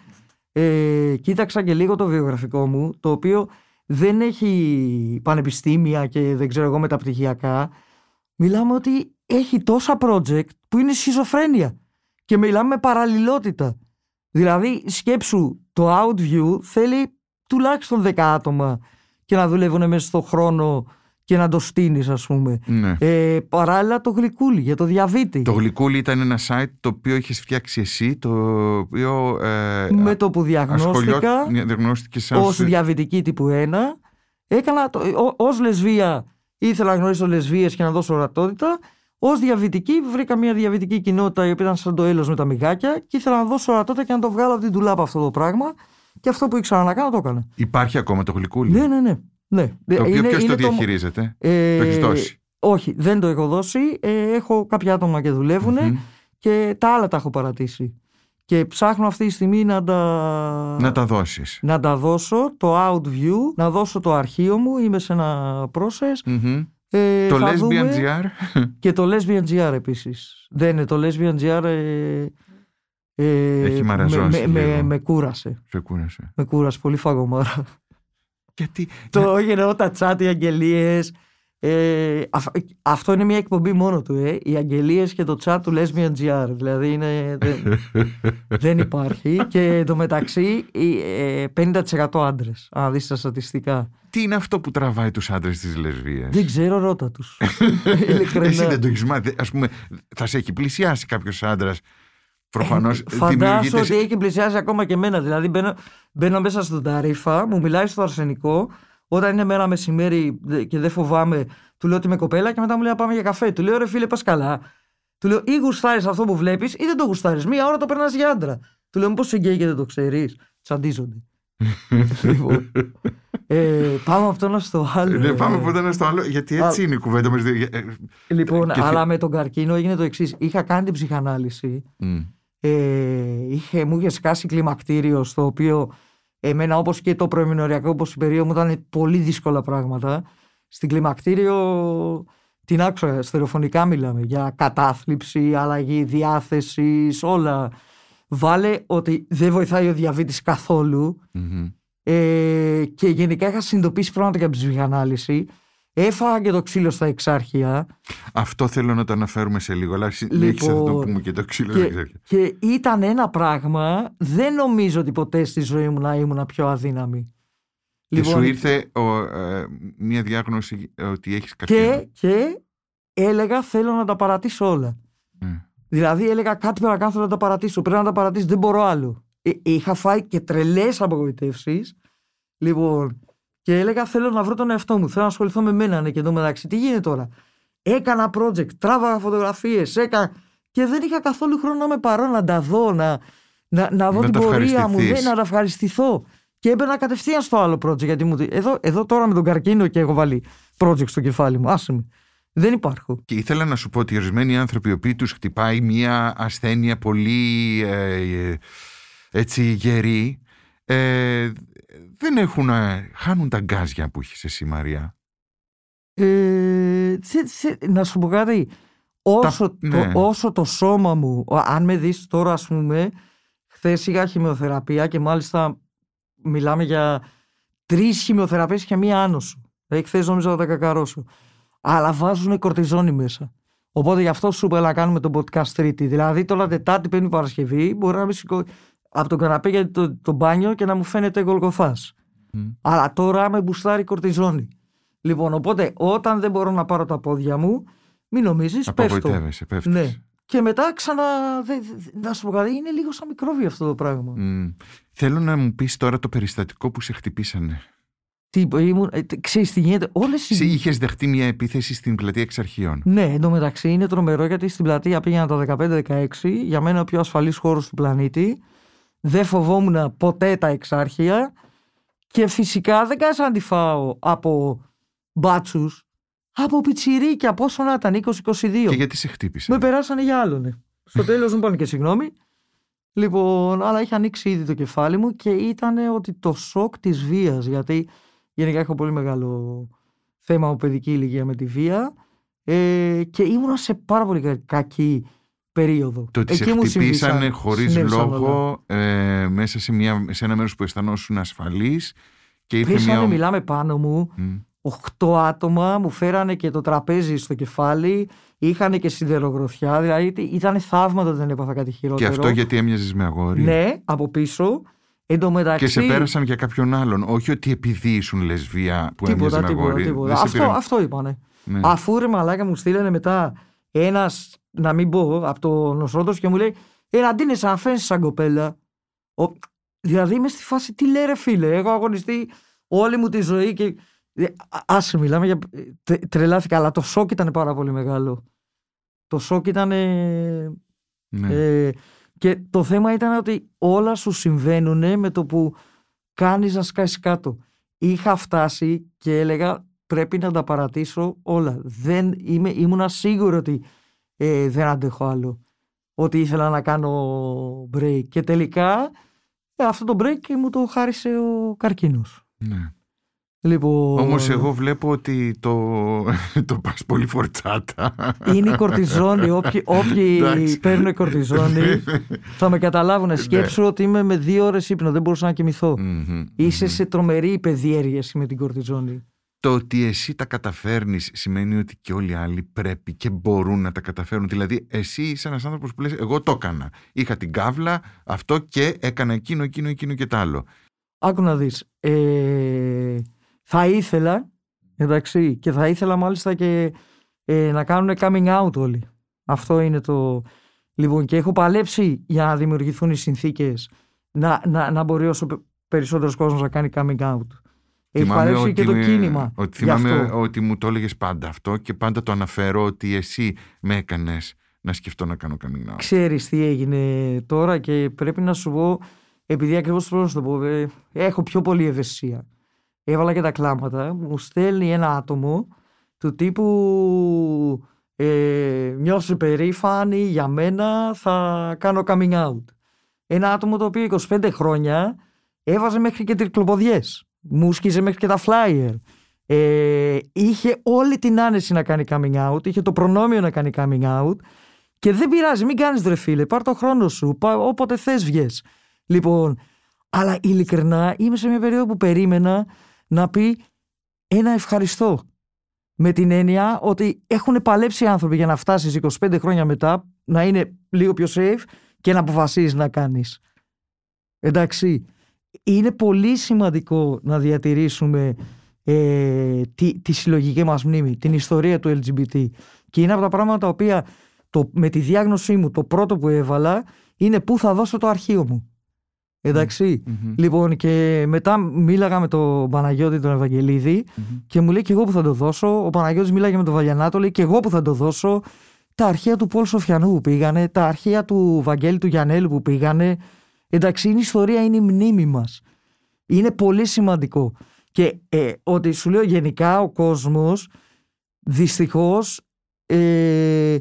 Ε, κοίταξα και λίγο το βιογραφικό μου, το οποίο δεν έχει πανεπιστήμια και δεν ξέρω εγώ μεταπτυχιακά. Μιλάμε ότι έχει τόσα project που είναι σχιζοφρένεια και μιλάμε με παραλληλότητα. Δηλαδή σκέψου το Outview θέλει τουλάχιστον 10 άτομα και να δουλεύουν μέσα στον χρόνο και να το στείνεις, ας πούμε. Ναι. Ε, παράλληλα το γλυκούλι για το διαβήτη. Το γλυκούλι ήταν ένα site το οποίο έχει φτιάξει εσύ, το οποίο. Ε, με το που διαγνώστηκα ασχολιό- διαγνώστηκες σαν. ως διαβητική τύπου 1, έκανα το, ως λεσβία ήθελα να γνωρίσω λεσβείες και να δώσω ορατότητα. Ω διαβητική βρήκα μια διαβητική κοινότητα η οποία ήταν σαν το έλος με τα μυγάκια και ήθελα να δώσω ορατότητα και να το βγάλω από την τουλάπα αυτό το πράγμα. Και αυτό που ήξερα να κάνω το έκανα. Υπάρχει ακόμα το γλυκούλι; Ναι, ναι, ναι. Ναι. Το οποίο Είναι- ποιος το είναι διαχειρίζεται; Ε, Το έχεις δώσει; Όχι, δεν το έχω δώσει. Ε, έχω κάποια άτομα και δουλεύουν Μμμ. και τα άλλα τα έχω παρατήσει. Και ψάχνω αυτή τη στιγμή να τα, Να τα δώσεις. να τα δώσω, το Outview, να δώσω το αρχείο μου, είμαι σε ένα process. Ε, Το θα Lesbian δούμε- GR. Και το Lesbian GR επίσης. Δεν είναι το Lesbian GR... Ε, ε, Έχει με, μαραζώσει με, με, λίγο. με κούρασε. Σε κούρασε. Με κούρασε πολύ φαγωμάρα. Γιατί. το έγινε τα τσάτ, οι αγγελίες. Ε, αυ- αυτό είναι μια εκπομπή μόνο του, ε. Οι αγγελίες και το chat του Lesbian GR. Δηλαδή είναι, δεν, δεν υπάρχει. Και εντωμεταξύ ε, 50% άντρες. Αν δεις τα στατιστικά. Τι είναι αυτό που τραβάει τους άντρες της λεσβείας Δεν ξέρω, ρώτα τους. Εσύ Ειλικρινά. δεν το έχεις μάθει. Α πούμε, θα σε έχει πλησιάσει κάποιος άντρας. Προφανώς Ε, Φαντάσου ότι έχει πλησιάσει ακόμα και εμένα. Δηλαδή μπαίνω, μπαίνω μέσα στον Ταρίφα, μου μιλάει στο αρσενικό. Όταν είναι μέρα μεσημέρι δε- και δεν φοβάμαι, του λέω ότι είμαι κοπέλα και μετά μου λέει να πάμε για καφέ. Του λέω ρε φίλε, πας καλά. Του λέω ή γουστάρεις αυτό που βλέπεις ή δεν το γουστάρεις. Μία ώρα το περνάς για άντρα. Του λέω μήπως είσαι γκέι και δεν το ξέρεις. Τσαντίζονται. λοιπόν, ε, πάμε από το ένα στο άλλο. Ναι, πάμε Ε, από το ένα στο άλλο, γιατί έτσι Α. είναι η κουβέντα μας. Λοιπόν, Και θε- αλλά με τον καρκίνο έγινε το εξής. Είχα κάνει την ψυχανάλυση. Ε, είχε, μου είχε σκάσει κλιμακτήριο στο οποίο εμένα όπως και το προεμινοριακό όπως η περίοδο μου ήταν πολύ δύσκολα πράγματα. Στην κλιμακτήριο την άκουσα στερεοφωνικά μιλάμε για κατάθλιψη, αλλαγή διάθεσης όλα. Βάλε ότι δεν βοηθάει ο διαβήτης καθόλου. Ε, και γενικά είχα συνειδητοποιήσει πράγματα για την ψυχανάλυση έφαγα και το ξύλο στα εξάρχεια Αυτό θέλω να το αναφέρουμε σε λίγο, αλλά συνέχισε Λοιπόν, να το πούμε και το ξύλο. δεν ξέρω. και, και ήταν ένα πράγμα, δεν νομίζω ότι ποτέ στη ζωή μου να ήμουν πιο αδύναμη. Και σου ήρθε ο, ε, μια διάγνωση ε, ότι έχεις και, καρκίνο. και έλεγα θέλω να τα παρατήσω όλα. Ναι. Δηλαδή έλεγα κάτι πρέπει να κάνω θέλω να τα παρατήσω. Πρέπει να τα παρατήσω, δεν μπορώ άλλο. Ε, είχα φάει και τρελές απογοητεύσεις. Λοιπόν, και έλεγα θέλω να βρω τον εαυτό μου, θέλω να ασχοληθώ με μένα ναι, και εδώ μεταξύ. Τι γίνεται τώρα; Έκανα project, τράβαγα φωτογραφίες, έκανα... και δεν είχα καθόλου χρόνο να με παρώ, να τα δω, να, να, να δω Να την τα πορεία μου, ναι, ευχαριστηθείς. να τα ευχαριστηθώ. Και έμπαινα κατευθείαν στο άλλο project. Γιατί μου, εδώ, εδώ τώρα με τον καρκίνο και έχω βάλει project στο κεφάλι μου. Άσε με. Δεν υπάρχω. Και ήθελα να σου πω ότι ορισμένοι άνθρωποι οι οποίοι τους χτυπάει μια ασθένεια πολύ ε, ε, έτσι γερή ε, δεν έχουν, ε, χάνουν τα γκάζια που έχεις εσύ Μαρία. Ε, θε- θε- να σου πω κάτι. Όσο, ναι. το, όσο το σώμα μου, ο- αν με δεις τώρα ας πούμε, χθες είχα χημειοθεραπεία και μάλιστα μιλάμε για τρεις χημειοθεραπείες και μία άνοσο. Δηλαδή χθες νόμιζα να τα κακαρώσω. Αλλά βάζουν κορτιζόνη μέσα. Οπότε γι' αυτό σου είπα να κάνουμε το podcast Τρίτη. Δηλαδή τώρα Τετάρτη, Πέμπτη Παρασκευή μπορεί να με σηκώ από τον καναπέ για το, το μπάνιο και να μου φαίνεται γολγοθάς. Μμ. Αλλά τώρα με μπουστάρει κορτιζόνη. Λοιπόν, οπότε όταν δεν μπορώ να πάρω τα πόδια μου, μην νομίζεις, πέφτω. Απογοητεύεσαι, πέφτεις. Ναι. Και μετά ξανά, δε, δε- να σου πω κάτι, είναι λίγο σαν μικρόβιο αυτό το πράγμα. Μμ. Θέλω να μου πεις τώρα το περιστατικό που σε χτυπήσανε. Τι, ήμουν, ε, τε- ξέρεις τι γίνεται, όλες οι... Εσύ είχες δεχτεί μια επίθεση στην πλατεία εξαρχείων. Ναι, εντωμεταξύ είναι τρομερό γιατί στην πλατεία πήγαινα το 15-16, για μένα ο πιο ασφαλής χώρος του πλανήτη. Δεν φοβόμουν ποτέ τα εξάρχεια και φυσικά δεν κάσα να τη φάω από μπάτσους, από πιτσιρίκια, πόσο να ήταν, 20-22. Και γιατί σε χτύπησε; Με περάσανε για άλλον. ναι. Στο τέλος μου πάνε και συγγνώμη. Λοιπόν, αλλά είχε ανοίξει ήδη το κεφάλι μου και ήταν ότι το σοκ της βίας. Γιατί γενικά έχω πολύ μεγάλο θέμα από παιδική ηλικία με τη βία. Ε, και ήμουνα σε πάρα πολύ κα- κακή περίοδο. Το ότι σε Εκεί μου χτυπήσανε συμβήσαν- χωρίς συνέβησαν όλα. λόγο ε, μέσα σε, μια, σε ένα μέρος που αισθανόσουν ασφαλής και ήρθε Πέσανε, μια... μιλάμε πάνω μου. Μμ. οχτώ άτομα, μου φέρανε και το τραπέζι στο κεφάλι, είχαν και σιδερογροθιά, δηλαδή ήταν θαύμα ότι δεν έπαθα κάτι Και χειρότερο. αυτό γιατί έμοιαζες με αγόρι; Ναι, από πίσω. Εν τω μεταξύ, Και σε πέρασαν για κάποιον άλλον. Όχι ότι επειδή ήσουν λεσβία που έμοιαζε Τίποτα, με τίποτα, αγόρι. τίποτα. Δεν σε Αυτό, πήραν- αυτό είπανε. Ναι. Αφού ρε μαλάκα μου στείλανε μετά ένας, να μην πω, από το νοσρότος και μου λέει Ε, αντί είναι σαν φαίνεσαι σαν κοπέλα. Ο... Δηλαδή είμαι στη φάση, τι λέει ρε φίλε, έχω αγωνιστεί όλη μου τη ζωή και. Ε, α- Άσε, μιλάμε για. τε- Τρελάθηκα, αλλά το σοκ ήταν πάρα πολύ μεγάλο. Το σοκ ήταν. Ναι. Ε, και το θέμα ήταν ότι όλα σου συμβαίνουν με το που κάνεις να σκάσεις κάτω. Είχα φτάσει και έλεγα πρέπει να τα παρατήσω όλα. Δεν είμαι, ήμουνα σίγουρο ότι ε, δεν αντέχω άλλο. Ότι ήθελα να κάνω break. Και τελικά ε, αυτό το break μου το χάρισε ο καρκίνος. ναι. Λοιπόν, Όμως εγώ βλέπω ότι το, το πας πολύ φορτσάτα. Είναι η κορτιζόνη. Όποιοι, όποιοι Εντάξει. παίρνουν κορτιζόνη θα με καταλάβουν. Σκέψου ότι είμαι με δύο ώρες ύπνο. Δεν μπορούσα να κοιμηθώ. Μμμ, Είσαι μμμ. σε τρομερή υπεδιέργεια με την κορτιζόνη. Το ότι εσύ τα καταφέρνεις σημαίνει ότι και όλοι οι άλλοι πρέπει και μπορούν να τα καταφέρουν. Δηλαδή, εσύ είσαι ένας άνθρωπος που λες, εγώ το έκανα. Είχα την κάβλα, αυτό και έκανα εκείνο, εκείνο, εκείνο και τ' άλλο. Άκου να δεις. Ε, θα ήθελα, εντάξει, και θα ήθελα μάλιστα και ε, να κάνουν coming out όλοι. Αυτό είναι το... Λοιπόν, και έχω παλέψει για να δημιουργηθούν οι συνθήκες να, να, να μπορεί όσο πε- περισσότερος κόσμος να κάνει coming out. Έχει παλέψει και το με- κίνημα. Ότι γι' θυμάμαι αυτό. ότι μου το έλεγες πάντα αυτό και πάντα το αναφέρω ότι εσύ με έκανες να σκεφτώ να κάνω coming out. Ξέρεις τι έγινε τώρα και πρέπει να σου πω, επειδή ακριβώς πρέπει να σου το πω, ε, έχω πιο πολύ ευαισθησία. Έβαλα και τα κλάματα, μου στέλνει ένα άτομο του τύπου ε, νιώσω περήφανη για μένα, θα κάνω coming out. Ένα άτομο το οποίο 25 χρόνια έβαζε μέχρι και τρικλοποδιές, μου σκίζε μέχρι και τα flyer. Ε, είχε όλη την άνεση να κάνει coming out, είχε το προνόμιο να κάνει coming out και δεν πειράζει, μην κάνεις ρε φίλε, πάρ το χρόνο σου, πά, όποτε θες βγες. Λοιπόν, αλλά ειλικρινά είμαι σε μια περίοδο που περίμενα να πει ένα ευχαριστώ. Με την έννοια ότι έχουν παλέψει οι άνθρωποι για να φτάσεις 25 χρόνια μετά να είναι λίγο πιο safe και να αποφασίζεις να κάνεις. Εντάξει, είναι πολύ σημαντικό να διατηρήσουμε ε, τη, τη συλλογική μας μνήμη, την ιστορία του LGBT. Και είναι από τα πράγματα τα οποία το, με τη διάγνωσή μου το πρώτο που έβαλα είναι πού θα δώσω το αρχείο μου. Εντάξει. Μμμ. Λοιπόν, και μετά μίλαγα με τον Παναγιώτη τον Ευαγγελίδη Μμμ. και μου λέει και εγώ που θα το δώσω. Ο Παναγιώτης μίλαγε με τον Βαγιανάτο, λέει και εγώ που θα το δώσω. Τα αρχεία του Πολ Σοφιανού που πήγανε, τα αρχεία του Βαγγέλη του Γιανέλου που πήγανε. Εντάξει, είναι η ιστορία, είναι η μνήμη μας. Είναι πολύ σημαντικό. Και ε, ότι σου λέω γενικά ο κόσμος δυστυχώς ε,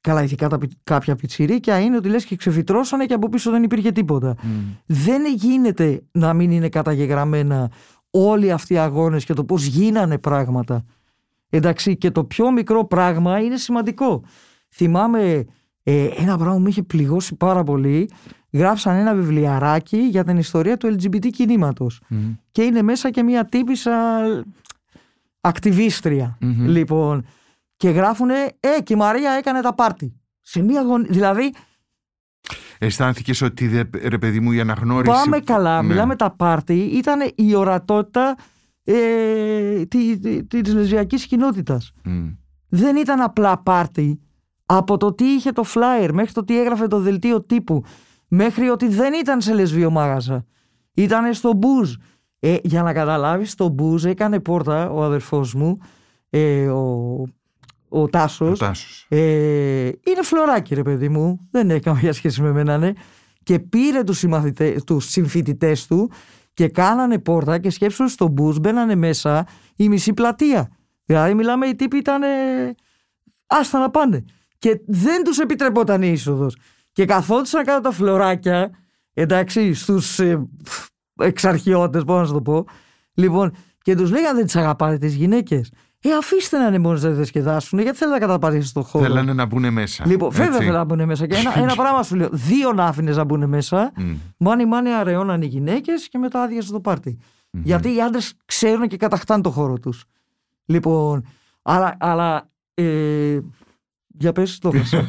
καλά ειδικά τα, πι- κάποια πιτσιρίκια είναι ότι λες και ξεφυτρώσανε και από πίσω δεν υπήρχε τίποτα. Μμ. Δεν γίνεται να μην είναι καταγεγραμμένα όλοι αυτοί οι αγώνες και το πώς γίνανε πράγματα. Εντάξει, και το πιο μικρό πράγμα είναι σημαντικό. Θυμάμαι ε, ένα πράγμα που με είχε πληγώσει πάρα πολύ. Γράψαν ένα βιβλιαράκι για την ιστορία του LGBT κινήματος. Μμ. Και είναι μέσα και μια τύπησα ακτιβίστρια. Μμμ. Λοιπόν, και γράφουνε, ε, και η Μαρία έκανε τα πάρτι. Σε μια γωνία. Δηλαδή, Αισθάνθηκες ότι δε- ρε παιδί μου η αναγνώριση. Πάμε καλά, Ναι. μιλάμε τα πάρτι. Ήταν η ορατότητα ε, τη, τη, της λεσβιακής κοινότητας. Μμ. Δεν ήταν απλά πάρτι. Από το τι είχε το flyer μέχρι το τι έγραφε το δελτίο τύπου μέχρι ότι δεν ήταν σε λεσβείο μάγαζα. Ήταν στο μπουζ. Ε, για να καταλάβεις, στο μπουζ έκανε πόρτα ο αδερφός μου, ε, ο, ο Τάσος. Ο Τάσος. Ε, είναι φλωράκι ρε παιδί μου, δεν έχει καμία σχέση με μένα ναι. Και πήρε τους, συμμαθητές, τους συμφοιτητές του και κάνανε πόρτα και σκέψου στο μπούς μπαίνανε μέσα η μισή πλατεία. Δηλαδή μιλάμε οι τύποι ήταν άστα να πάνε. Και δεν τους επιτρεπόταν η είσοδος. Και καθόντουσαν κάτω τα φλωράκια, εντάξει, στους ε, εξαρχιώτες, πώς να σου το πω. Λοιπόν, και τους λέγανε δεν τις αγαπάτε τις γυναίκες. Ε, αφήστε να είναι μόνες να διασκεδάσουν, γιατί θέλετε να καταπατήσετε τον χώρο. Θέλανε να μπουν μέσα. Λοιπόν, βέβαια έτσι. θέλουν να μπουν μέσα. Και ένα, ένα πράγμα σου λέω. Δύο να άφηνε να μπουν μέσα. Μμ. Μάνι μάνι αραιώναν οι γυναίκες και μετά άδειασε το πάρτι. Γιατί οι άντρες ξέρουν και κατακτάνε το χώρο τους. Λοιπόν, αλλά, αλλά ε, για πες το χάσα.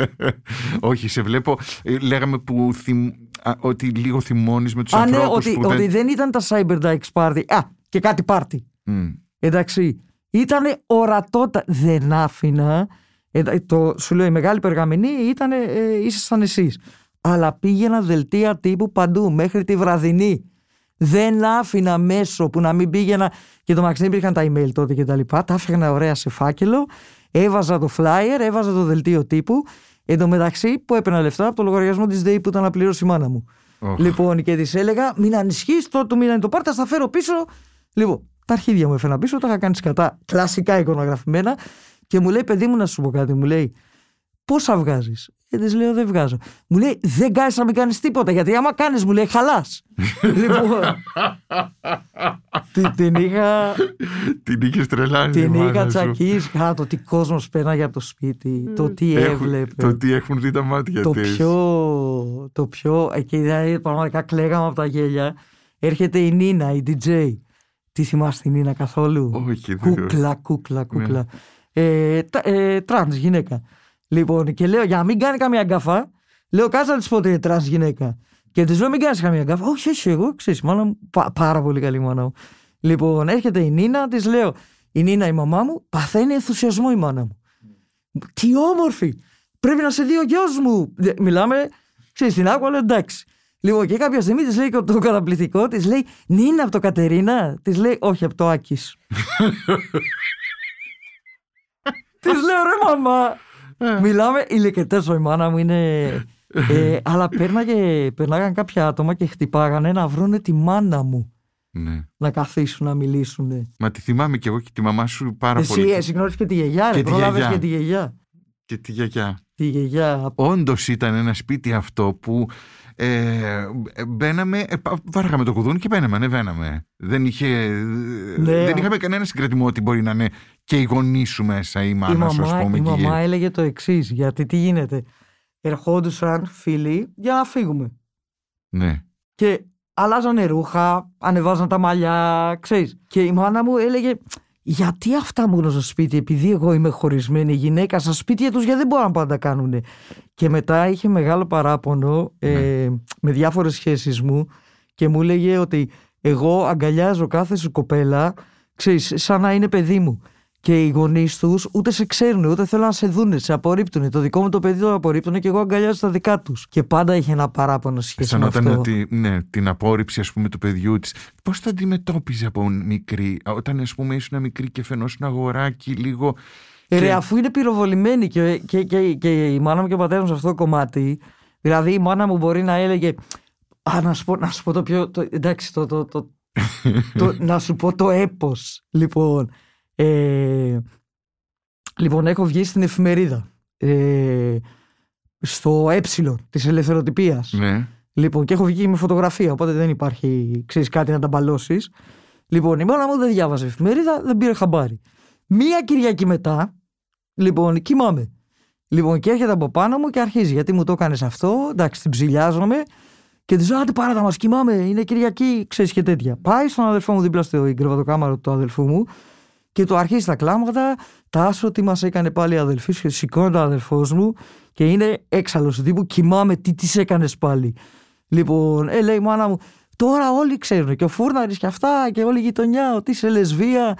Όχι, σε βλέπω. ε, Λέγαμε που θυμ- α, ότι λίγο θυμώνεις με τους Α, ναι, ανθρώπους ότι, που ότι δεν... δεν ήταν τα Cyber Dykes Party. Α, και κάτι πάρτι. Μμ. Εντάξει. Ήταν ορατότα. Δεν άφηνα. Ε, το, σου λέω, η μεγάλη περγαμηνή ήταν ε, ήσασταν εσείς. Αλλά πήγαινα δελτία τύπου παντού, μέχρι τη βραδινή. Δεν άφηνα μέσο που να μην πήγαινα. Και το μαξί δεν υπήρχαν τα email τότε και τα λοιπά. Τα άφηγνα ωραία σε φάκελο. Έβαζα το flyer, έβαζα το δελτίο τύπου. Εν τω μεταξύ που έπαιρνα λεφτά από το λογαριασμό της ΔΕΗ που ήταν να πληρώσει η μάνα μου. Οχ. Λοιπόν, και της έλεγα: Μην ανισχύεις, το του μήνα το πάρτα, θα φέρω πίσω. Λοιπόν, τα αρχίδια μου έφερα πίσω, τα είχα κάνει σκατά. Κλασικά εικονογραφημένα. Και μου λέει: Παιδί μου, να σου πω κάτι. Μου λέει: Πόσα βγάζεις; Και της λέω: Δεν βγάζω. Μου λέει: Δεν κάνεις να μην κάνεις τίποτα. Γιατί άμα κάνεις, μου λέει: Χαλάς. λοιπόν. την, την είχα, Την είχες τρελάνει την η μάνα είχα σου. τσακίσει. Α, το τι κόσμος πέρναγε από το σπίτι. Το τι Έχουν- έβλεπε. Το τι έχουν δει τα μάτια το της. πιο, το πιο, εκεί δηλαδή πραγματικά κλαίγαμε από τα γέλια. Έρχεται η Νίνα, η DJ. Τι θυμάστε την Νίνα καθόλου; Όχι, δεν Κούκλα, κούκλα, κούκλα. Ε, τα- ε, τρανς γυναίκα. Λοιπόν, και λέω για να μην κάνει καμία γκάφα, λέω κάτσε να της πω ότι είναι τρανς γυναίκα. Και της λέω μην κάνεις καμία γκάφα. Όχι, όχι, εγώ ξέρεις, μάνα μου, πα- πάρα πολύ καλή μάνα μου. Λοιπόν, έρχεται η Νίνα, της λέω, η Νίνα η μαμά μου, παθαίνει ενθουσιασμό η μάνα μου. Τι όμορφη! Πρέπει να σε δει ο γιος μου. Δε- Μιλάμε, ξέρεις την άκουγα, λέω εντάξει. Λοιπόν, και κάποια στιγμή της λέει και το καταπληκτικό, της λέει Νίνα από το Κατερίνα. Της λέει Όχι, από το Άκης. της λέω ρε μαμά. Μιλάμε, ηλικετέ η μάνα μου είναι. ε, αλλά πέρναγε, περνάγαν κάποια άτομα και χτυπάγανε να βρούνε τη μάνα μου Ναι. να καθίσουν να μιλήσουν. Μα τη θυμάμαι και εγώ και τη μαμά σου πάρα Εσύ, πολύ. εσύ γνώρισες και τη γιαγιά, ρε. Και τη Πρόλαβες γιαγιά. και τη γιαγιά. Και τη γιαγιά. Τη γιαγιά. Όντως ήταν ένα σπίτι αυτό που ε, μπαίναμε, ε, πα- βάραγαμε το κουδούνι και μπαίναμε, ανεβαίναμε. Δεν, είχε, Ναι. δεν είχαμε κανένα συγκρατημό ότι μπορεί να είναι και οι γονείς σου μέσα, η η μάνα σου, μαμά, α πούμε. η και η- μαμά έλεγε το εξής, γιατί τι γίνεται; Ερχόντουσαν φίλοι για να φύγουμε. Ναι. Και αλλάζανε ρούχα, ανεβάζαν τα μαλλιά, ξέρεις. Και η μάνα μου έλεγε, γιατί αυτά μόνο στο σπίτι, επειδή εγώ είμαι χωρισμένη γυναίκα, στα σπίτια τους γιατί δεν μπορούν να πάντα τα κάνουν. Και μετά είχε μεγάλο παράπονο ε, με διάφορες σχέσεις μου και μου έλεγε ότι εγώ αγκαλιάζω κάθε σου κοπέλα, ξέρεις, σαν να είναι παιδί μου. Και οι γονείς τους ούτε σε ξέρουν, ούτε θέλουν να σε δούνε, σε απορρίπτουν. Το δικό μου το παιδί το απορρίπτουν και εγώ αγκαλιάζω τα δικά τους. Και πάντα είχε ένα παράπονο σχέση με Αισθανόταν αυτό. ότι, ναι, την απόρριψη ας πούμε του παιδιού της. Πώς το αντιμετώπιζε από μικρή, όταν ας πούμε ήσουν μικρή και φαινόσουν αγοράκι λίγο... Ε, Ρε, και- αφού είναι πυροβολημένη και, και, και, και η μάνα μου και ο πατέρας μου σε αυτό το κομμάτι, δηλαδή η μάνα μου μπορεί να έλεγε. Α, να σου πω, να σου πω το πιο. Το, εντάξει, το, το, το, το- να σου πω το έπος. Λοιπόν, ε, λοιπόν, έχω βγει στην εφημερίδα. Ε, στο ε της ελευθεροτυπίας. Ναι. Λοιπόν, και έχω βγει και με φωτογραφία, οπότε δεν υπάρχει, ξέρεις, κάτι να τα μπαλώσεις. Λοιπόν, η μάνα μου δεν διάβαζε εφημερίδα, δεν πήρε χαμπάρι. Μία Κυριακή μετά, λοιπόν, κοιμάμαι. Λοιπόν, και έρχεται από πάνω μου και αρχίζει. Γιατί μου το έκανες αυτό, εντάξει, την ψηλιάζομαι. Και της λέω: Άντε παράτα μας, κοιμάμαι, είναι Κυριακή, ξέρεις και τέτοια. Πάει στον αδελφό μου δίπλα στο κρεβατοκάμαρο του αδελφού μου και του αρχίζει τα κλάματα. Τάσο, τι μας έκανε πάλι η αδελφή σου. Και σηκώνει ο αδελφό μου και είναι έξαλλος του τύπου. Κοιμάμαι, τι της έκανες πάλι. Λοιπόν, ε, λέει η μάνα μου, τώρα όλοι ξέρουν και ο Φούρναρης και αυτά και όλη η γειτονιά ότι είσαι λεσβία.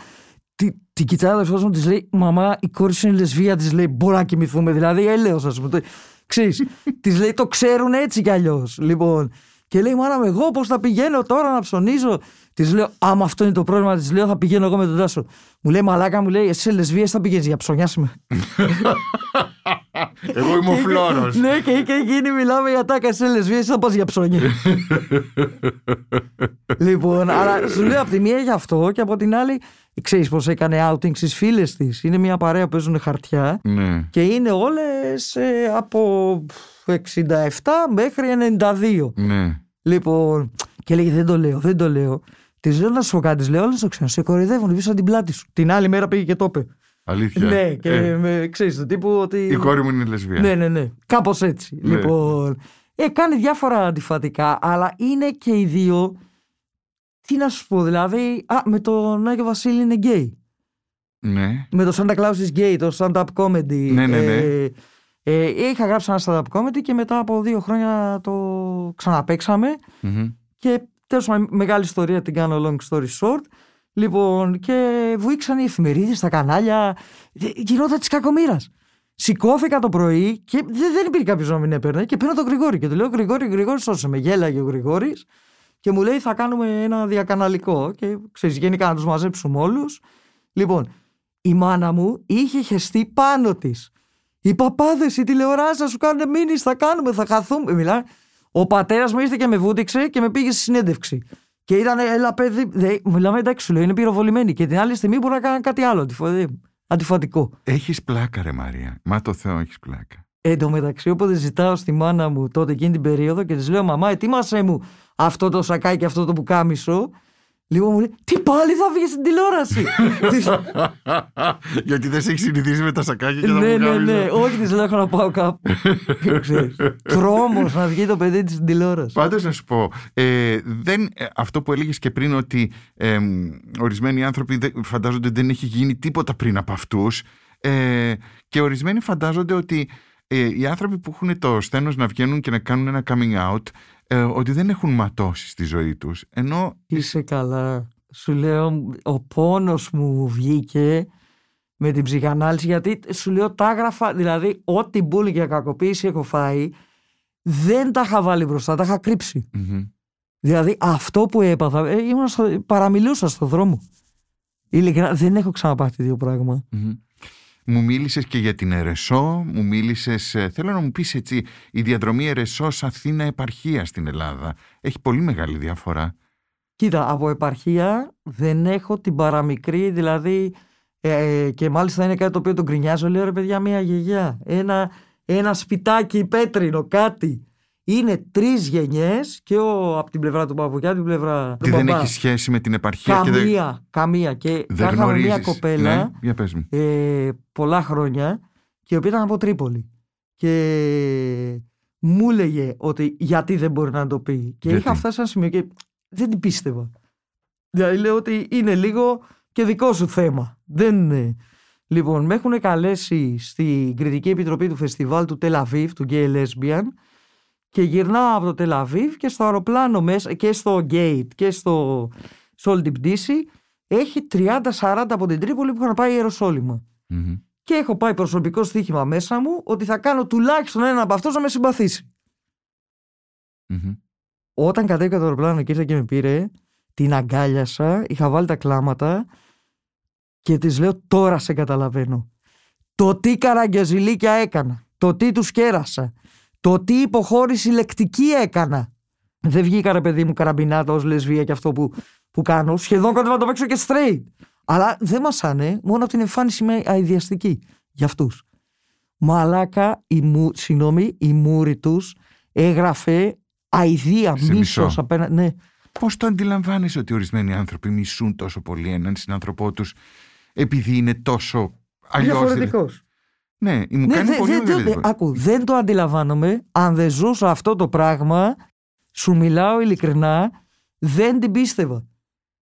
Τι, την κοιτάει ο αδελφό μου, της λέει: Μαμά, η κόρη σου είναι λεσβία. Της λέει: Μπορεί να κοιμηθούμε. Δηλαδή, έλεο, ας πούμε. Ξέρεις, της λέει: Το ξέρουν έτσι κι αλλιώς. Λοιπόν, και λέει: Μάνα μου, εγώ πώς θα πηγαίνω τώρα να ψωνίζω. Της λέω: Άμα αυτό είναι το πρόβλημα, της λέω: Θα πηγαίνω εγώ με τον Τάσο. Μου λέει: Μαλάκα, μου λέει: Εσύ σε λεσβία θα πηγαίνεις για ψωνιά με. Εγώ είμαι ο Φλόρος. ναι, και, και εκείνη μιλάμε για τάκα σε λεσβία, εσύ θα πας για ψώνια. λοιπόν, αλλά σου λέω από τη μία για αυτό και από την άλλη, ξέρεις πώς έκανε outing στις φίλες της. Είναι μια παρέα που παίζουν χαρτιά Ναι. και είναι όλες από 67 μέχρι 92. Ναι. Λοιπόν, και λέγε δεν το λέω, δεν το λέω. Τη λέω να σου πω κάτι, της λέω, όλε το ξέρω. Σε κοροϊδεύουν πίσω από την πλάτη σου. Την άλλη μέρα πήγε και το είπε. Αλήθεια. Ναι, και Ε, με, ξέρεις το τύπου ότι. η κόρη μου είναι λεσβία. Ναι, ναι, ναι. Κάπως έτσι. Ναι. Λοιπόν. Ε, κάνει διάφορα αντιφατικά, αλλά είναι και οι δύο. Τι να σου πω, δηλαδή. Α, με τον Άγιο Βασίλη είναι γκέι. Ναι. με το Santa Claus is Gay, το stand-up comedy. Ναι, ναι, ναι. Ε, ε, είχα γράψει ένα stand-up comedy και μετά από δύο χρόνια το ξαναπαίξαμε Μμμ. και τέλος πάντων μεγάλη ιστορία την κάνω long story short. Λοιπόν, και βουήξαν οι εφημερίδες στα κανάλια. Ε, Γινόταν της κακομήρα. Σηκώθηκα το πρωί και δεν, δεν υπήρχε κάποιος να μην έπαιρνε και πήρα τον Γρηγόρη και του λέω: Γρηγόρη, Γρηγόρη, σώσε με. Γέλαγε ο Γρηγόρης και μου λέει: Θα κάνουμε ένα διακαναλικό. Και ξέρεις, γενικά να τους μαζέψουμε όλους. Λοιπόν, η μάνα μου είχε χεστεί πάνω της. Οι παπάδες, οι τηλεοράσεις θα σου κάνουν μήνυση, θα κάνουμε, θα χαθούμε. Μιλά. Ο πατέρας μου ήρθε και με βούτυξε και με πήγε στη συνέντευξη. Και ήταν, έλα παιδί, δε, μιλάμε εντάξει, σου λέω, είναι πυροβολημένη. Και την άλλη στιγμή μπορεί να κάνει κάτι άλλο, αντιφο- αντιφατικό. Έχεις πλάκα ρε Μαρία. Μα το Θεό έχεις πλάκα. Εν τω μεταξύ, όποτε ζητάω στη μάνα μου τότε εκείνη την περίοδο και της λέω: Μαμά, ετοίμασέ μου αυτό το σακάκι και αυτό το πουκάμισο. Λίγο μου λέει: Τι πάλι θα βγει στην τηλεόραση; Της- Γιατί δεν σε έχει συνηθίσει με τα σακάκια και τα ναι, ναι, πουκάμισα. ναι. Όχι, της λέω: Έχω να πάω κάπου. Τρόμος να βγει το παιδί της στην τηλεόραση. Πάντως να σου πω, ε, δεν, ε, αυτό που έλεγες και πριν ότι ε, μ, ορισμένοι άνθρωποι δεν- φαντάζονται δεν έχει γίνει τίποτα πριν από αυτούς ε, και ορισμένοι φαντάζονται ότι ε, οι άνθρωποι που έχουν το στένος να βγαίνουν και να κάνουν ένα coming out ε, ότι δεν έχουν ματώσει στη ζωή τους ενώ Είσαι καλά. Σου λέω, ο πόνος μου βγήκε με την ψυχανάλυση γιατί σου λέω τα έγραφα, δηλαδή ό,τι μπουλ και κακοποίηση έχω φάει δεν τα είχα βάλει μπροστά, τα είχα κρύψει. μμμ, Δηλαδή αυτό που έπαθα, ε, ήμουν στο, παραμιλούσα στο δρόμο. Ειλικρινά δεν έχω ξαναπάθει δύο πράγμα. μμμ. Μου μίλησες και για την Ερεσό, μου μίλησες, ε, θέλω να μου πεις έτσι, η διαδρομή Ερεσός Αθήνα επαρχία στην Ελλάδα έχει πολύ μεγάλη διαφορά. Κοίτα, από επαρχία δεν έχω την παραμικρή, δηλαδή ε, και μάλιστα είναι κάτι το οποίο τον γκρινιάζω, λέω ρε παιδιά μια γιαγιά, ένα, ένα σπιτάκι πέτρινο, κάτι. Είναι τρεις γενιές και ο, από την πλευρά του παππού και από την πλευρά Τι του δεν μπαμπά. έχει σχέση με την επαρχία και δεν, Καμία, καμία. Και δεν είχαμε μια γνωρίζεις. κοπέλα Ναι, για πες μου. ε, πολλά χρόνια και η οποία ήταν από Τρίπολη. Και μου έλεγε ότι γιατί δεν μπορεί να το πει. Και Γιατί; είχα φτάσει σε ένα σημείο και δεν την πίστευα. Δηλαδή λέω ότι είναι λίγο και δικό σου θέμα. Δεν είναι. Λοιπόν, με έχουν καλέσει στην κριτική επιτροπή του φεστιβάλ του Τελαβίβ, του Gay Lesbian και γυρνάω από το Τελαβίβ και στο αεροπλάνο μέσα και στο Gate και στο, σε όλη την πτήση έχει 30-40 από την Τρίπολη που είχαν πάει Ιεροσόλυμα. Μμμ. Και έχω πάει προσωπικό στοίχημα μέσα μου ότι θα κάνω τουλάχιστον έναν από αυτούς να με συμπαθήσει. Μμμ. Όταν κατέβηκα το αεροπλάνο και ήρθε και με πήρε, την αγκάλιασα, είχα βάλει τα κλάματα και της λέω τώρα σε καταλαβαίνω. Το τι καραγκιαζιλίκια έκανα, το τι τους κέρασα, το τι υποχώρηση λεκτική έκανα. Δεν βγήκα ρε παιδί μου καραμπινάτα ως λεσβία και αυτό που, που κάνω. Σχεδόν κοντά να το παίξω και straight. Αλλά δεν μασάνε, μόνο από την εμφάνιση είμαι αειδιαστική για αυτούς. Μαλάκα, η, μου, συγγνώμη, η μούρη τους έγραφε αηδία, Σε μίσος μισό. απέναντι. Ναι. Πώς το αντιλαμβάνεσαι ότι ορισμένοι άνθρωποι μισούν τόσο πολύ έναν συνάνθρωπό τους επειδή είναι τόσο αλλιώς. Διαφορετικός. Ναι, μου Ναι, κάνει δε- πολύ δεν, μεγάλη το, διαφορά. άκου, δεν το αντιλαμβάνομαι. Αν δεν ζούσα αυτό το πράγμα, σου μιλάω ειλικρινά, δεν την πίστευα.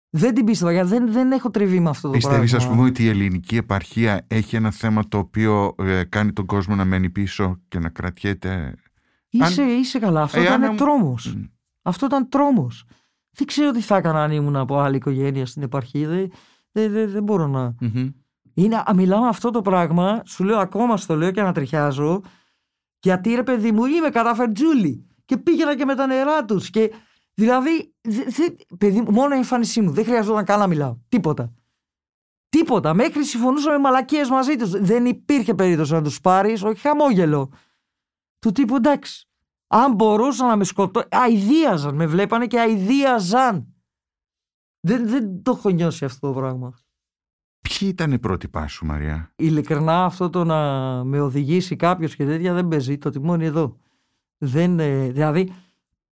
Δεν την πίστευα, γιατί δεν, δεν έχω τριβεί με αυτό το Πιστεύεις πράγμα. ας πούμε ότι η ελληνική επαρχία έχει ένα θέμα το οποίο ε, κάνει τον κόσμο να μένει πίσω και να κρατιέται; Είσαι, είσαι καλά. Αυτό Ε, ήταν αν- τρόμος. Μμ. Αυτό ήταν τρόμος. Δεν ξέρω τι θα έκανα αν ήμουν από άλλη οικογένεια στην επαρχία. Δεν, δεν, δεν, δεν μπορώ να... Μμμ. Είναι, α, μιλάω αυτό το πράγμα, σου λέω ακόμα στο λέω και ανατριχιάζω, γιατί ρε παιδί μου είμαι καταφερτζούλη και πήγαινα και με τα νερά τους και δηλαδή, δε, δε- παιδί μου, μόνο η εμφάνισή μου, δεν χρειαζόταν καν να μιλάω, τίποτα. Τίποτα, μέχρι συμφωνούσαμε μαλακίες μαζί τους, δεν υπήρχε περίπτωση να τους πάρεις, όχι χαμόγελο. Του τύπου εντάξει, αν μπορούσαν να με σκοτώσουν, αηδίαζαν, με βλέπανε και αηδίαζαν. Δεν, δεν το έχω νιώσει αυτό το πράγμα. Ποιοι ήταν οι πρότυπά σου Μαριά. ειλικρινά αυτό το να με οδηγήσει κάποιος και τέτοια δεν παίζει. Το τιμόνι εδώ. Δεν, ε, δηλαδή,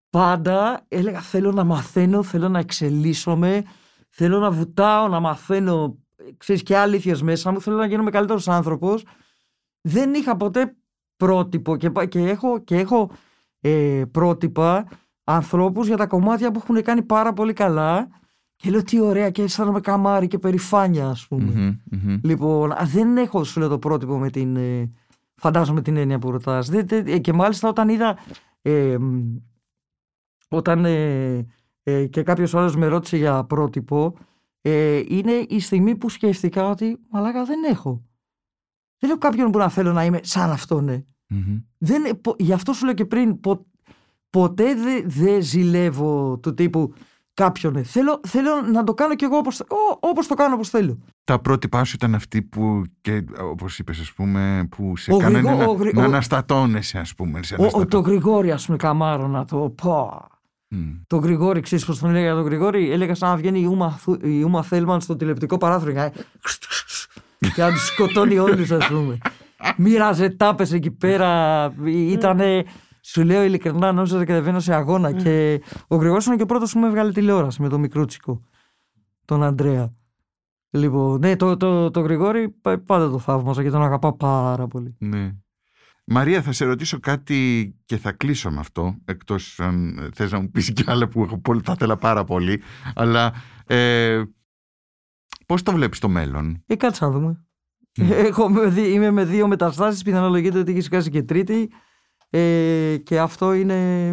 πάντα έλεγα θέλω να μαθαίνω, θέλω να εξελίσσομαι, θέλω να βουτάω, να μαθαίνω, ε, ξέρεις, και αλήθειες μέσα μου, θέλω να γίνω καλύτερος άνθρωπος. Δεν είχα ποτέ πρότυπο και, πα- και έχω, και έχω ε, πρότυπα ανθρώπους για τα κομμάτια που έχουν κάνει πάρα πολύ καλά Και λέω τι ωραία και αισθάνομαι καμάρι και περηφάνεια, ας πούμε. Μμμ, μμμ. Λοιπόν, α, δεν έχω σου λέω το πρότυπο με την. ε, φαντάζομαι την έννοια που ρωτάς. Και μάλιστα όταν είδα. ε, μ, όταν ε, ε, και κάποιος άλλος με ρώτησε για πρότυπο, ε, είναι η στιγμή που σκέφτηκα ότι μαλάκα δεν έχω. Δεν έχω κάποιον που να θέλω να είμαι σαν αυτόν, ναι. Μμμ. Δεν, πο- γι' αυτό σου λέω και πριν, πο- ποτέ δεν δε ζηλεύω του τύπου κάποιον. ναι. Θέλω, θέλω να το κάνω κι εγώ όπως, ό, όπως το κάνω όπως θέλω. Τα πρότυπά σου ήταν αυτοί που, και, όπως είπες, ας πούμε, που σε Ο κάνανε Γρηγό- να, ο Γρη- να ο- αναστατώνεσαι, ας πούμε. Σε Ο, ο, το αναστατώ- Γρηγόρη, ας πούμε, καμάρο να το πω. Μμ. Το Γρηγόρη, ξέρεις πώς τον έλεγα για τον Γρηγόρη, έλεγα σαν να βγαίνει η Ούμα, Θου- η Ούμα Θέλμαν στο τηλεπτικό παράθυρο και, και να τους σκοτώνει όλους ας πούμε. Μοίραζε τάπες εκεί πέρα, ήτανε, σου λέω ειλικρινά νόμιζα ότι κατεβαίνω σε αγώνα και ο Γρηγόρης είναι και ο πρώτος που με έβγαλε τηλεόραση με τον μικρούτσικο, τον Αντρέα. Λοιπόν, ναι, το, το, το Γρηγόρη πα- πάντα το θαύμαζα και τον αγαπάω πάρα πολύ. Ναι. Μαρία, θα σε ρωτήσω κάτι και θα κλείσω με αυτό, εκτός αν θες να μου πεις κι άλλα που έχω πολύ, θα ήθελα πάρα πολύ, αλλά ε, πώς το βλέπεις το μέλλον; Ε, κάτσε να δούμε. Έχω, με δι- είμαι με δύο μεταστάσεις, πιθανολογείται ότι έχει σκάσει και τρίτη. Ε, και αυτό είναι...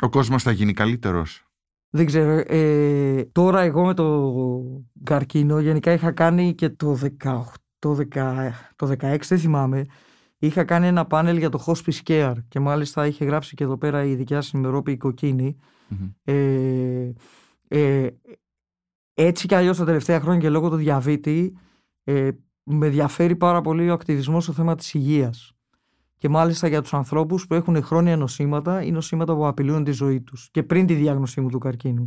Ο κόσμος θα γίνει καλύτερος. Δεν ξέρω. Ε, τώρα εγώ με το καρκίνο γενικά είχα κάνει και το 18, το 10 το 16 δεν θυμάμαι. Είχα κάνει ένα πάνελ για το hospice care και μάλιστα είχε γράψει και εδώ πέρα η δικιά σας ημερόπη η κοκκίνη. Μμμ. Ε, ε, έτσι κι αλλιώς τα τελευταία χρόνια και λόγω του διαβήτη ε, με ενδιαφέρει πάρα πολύ ο ακτιβισμός στο θέμα της υγείας. Και μάλιστα για τους ανθρώπους που έχουν χρόνια νοσήματα ή νοσήματα που απειλούν τη ζωή τους και πριν τη διάγνωσή μου του καρκίνου.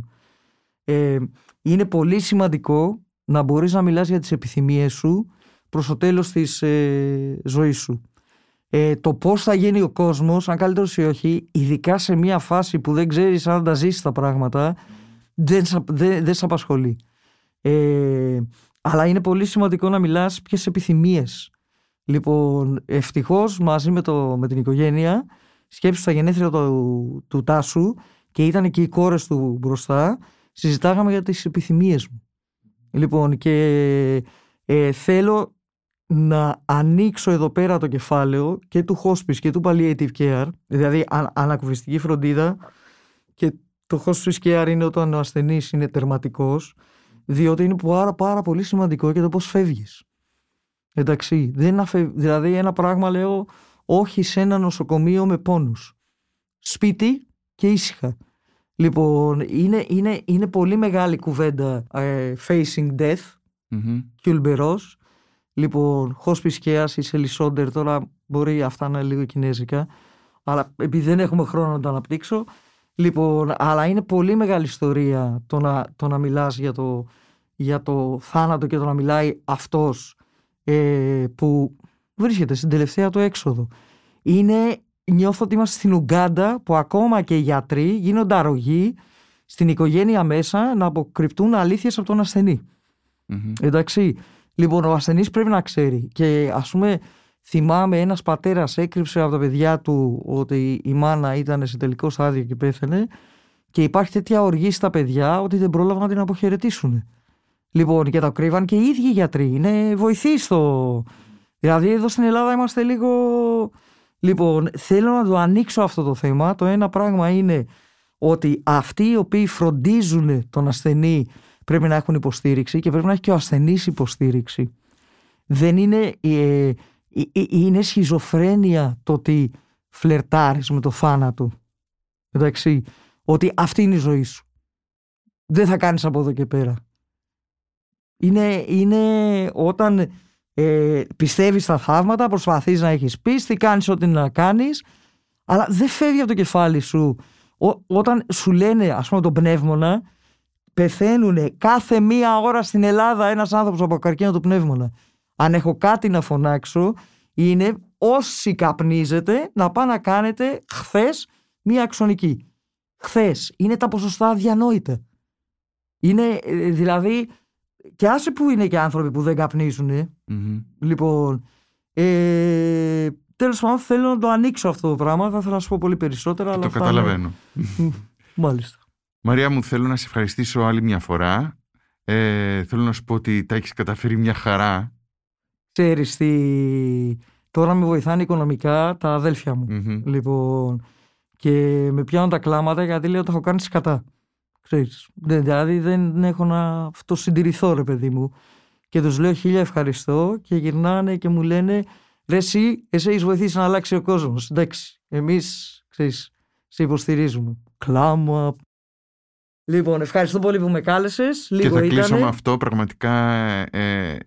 Ε, είναι πολύ σημαντικό να μπορείς να μιλάς για τις επιθυμίες σου προς το τέλος της ε, ζωής σου. Ε, το πώς θα γίνει ο κόσμος, αν καλύτερος ή όχι, ειδικά σε μια φάση που δεν ξέρεις αν τα ζήσεις τα πράγματα, δεν, σ' απ- δεν, δεν σε απασχολεί. Ε, αλλά είναι πολύ σημαντικό να μιλάς ποιες επιθυμίες. Λοιπόν, ευτυχώς μαζί με, το, με την οικογένεια σκέψου στα γενέθλια του, του Τάσου και ήταν και οι κόρες του μπροστά συζητάγαμε για τις επιθυμίες μου. Λοιπόν, και ε, θέλω να ανοίξω εδώ πέρα το κεφάλαιο και του hospice και του palliative care, δηλαδή αν, ανακουφιστική φροντίδα και το hospice care είναι όταν ο ασθενής είναι τερματικός, διότι είναι πάρα, πάρα πολύ σημαντικό και το πώς φεύγεις. Εντάξει, δεν αφε... δηλαδή ένα πράγμα λέω όχι σε ένα νοσοκομείο με πόνους. Σπίτι και ήσυχα. Λοιπόν, είναι, είναι, είναι πολύ μεγάλη κουβέντα ε, facing death, Μμμ. Κιουλμπερός. Λοιπόν, hospice care η Σελισόντερ, τώρα μπορεί αυτά να είναι λίγο κινέζικα, αλλά επειδή δεν έχουμε χρόνο να το αναπτύξω. Λοιπόν, αλλά είναι πολύ μεγάλη ιστορία το να, το να μιλάς για το, για το θάνατο και το να μιλάει αυτός ε, που βρίσκεται στην τελευταία του έξοδο. Είναι, νιώθω ότι είμαστε στην Ουγκάντα που ακόμα και οι γιατροί γίνονται αρρωγοί στην οικογένεια μέσα να αποκρυπτούν αλήθειες από τον ασθενή. Μμμ. Εντάξει. Λοιπόν, ο ασθενής πρέπει να ξέρει. Και ας πούμε, θυμάμαι ένας πατέρας έκρυψε από τα παιδιά του ότι η μάνα ήταν σε τελικό στάδιο και πέθανε. Και υπάρχει τέτοια οργή στα παιδιά ότι δεν πρόλαβαν να την αποχαιρετήσουν. Λοιπόν, και τα κρύβαν και οι ίδιοι γιατροί. Είναι βοηθοί στο. Δηλαδή, εδώ στην Ελλάδα είμαστε λίγο. Λοιπόν, θέλω να το ανοίξω αυτό το θέμα. Το ένα πράγμα είναι ότι αυτοί οι οποίοι φροντίζουν τον ασθενή πρέπει να έχουν υποστήριξη και πρέπει να έχει και ο ασθενής υποστήριξη. Δεν είναι, ε, ε, ε, είναι σχιζοφρένεια το ότι φλερτάρεις με το θάνατο. Εντάξει, ότι αυτή είναι η ζωή σου. Δεν θα κάνεις από εδώ και πέρα. Είναι, είναι όταν ε, πιστεύεις στα θαύματα, προσπαθείς να έχεις πίστη, κάνεις ό,τι να κάνεις, αλλά δεν φεύγει από το κεφάλι σου. Ό, όταν σου λένε, ας πούμε, τον πνεύμονα, πεθαίνουν κάθε μία ώρα στην Ελλάδα ένας άνθρωπος από καρκίνο του πνεύμονα. Αν έχω κάτι να φωνάξω, είναι όσοι καπνίζετε να πάνε να κάνετε χθες μία αξονική. Χθες. Είναι τα ποσοστά αδιανόητα. Είναι ε, δηλαδή, και άσε που είναι και άνθρωποι που δεν καπνίζουν, ε. Μμμ. Λοιπόν, ε, τέλος πάντων θέλω να το ανοίξω αυτό το πράγμα. Θα ήθελα να σου πω πολύ περισσότερα. αλλά Το αυτά είναι- καταλαβαίνω. Μάλιστα. Μαρία μου, θέλω να σε ευχαριστήσω άλλη μια φορά. Ε, θέλω να σου πω ότι τα έχεις καταφέρει μια χαρά. Ξέρεις τι... Τώρα με βοηθάνε οικονομικά τα αδέλφια μου. Μμμ. Λοιπόν, και με πιάνουν τα κλάματα γιατί λέω ότι έχω κάνει σκατά. Ξέρεις, δεν- δηλαδή δεν έχω να αυτοσυντηρηθώ ρε παιδί μου. Και τους λέω χίλια ευχαριστώ και γυρνάνε και μου λένε ρε εσύ, εσύ έχεις βοηθήσει να αλλάξει ο κόσμος. Εντάξει, εμείς, ξέρεις, σε υποστηρίζουμε. Κλάμα. Λοιπόν, ευχαριστώ πολύ που με κάλεσες. Και Λίγο θα κλείσω ήτανε. με αυτό. Πραγματικά ε,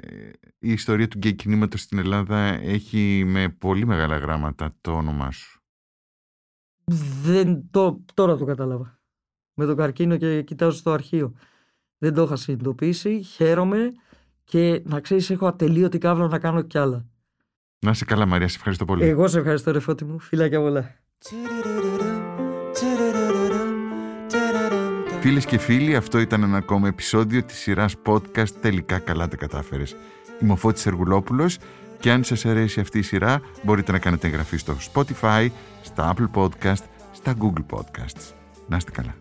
η ιστορία του γκέι κινήματος στην Ελλάδα έχει με πολύ μεγάλα γράμματα το όνομά σου. Δεν, το, τώρα το κατάλαβα. Με το καρκίνο και κοιτάζω στο αρχείο. Δεν το είχα συνειδητοποιήσει. Χαίρομαι και να ξέρεις έχω ατελείωτη κάβλα να κάνω κι άλλα. Να είσαι καλά Μαρία, σε ευχαριστώ πολύ. Εγώ σε ευχαριστώ ρε φώτη μου. Φιλάκια πολλά. Φίλες και φίλοι, αυτό ήταν ένα ακόμα επεισόδιο της σειράς podcast «Τελικά καλά τα κατάφερες». Είμαι ο Φώτης Εργουλόπουλος και αν σας αρέσει αυτή η σειρά μπορείτε να κάνετε εγγραφή στο Spotify, στα Apple Podcast, στα Google Podcasts. Να είστε καλά.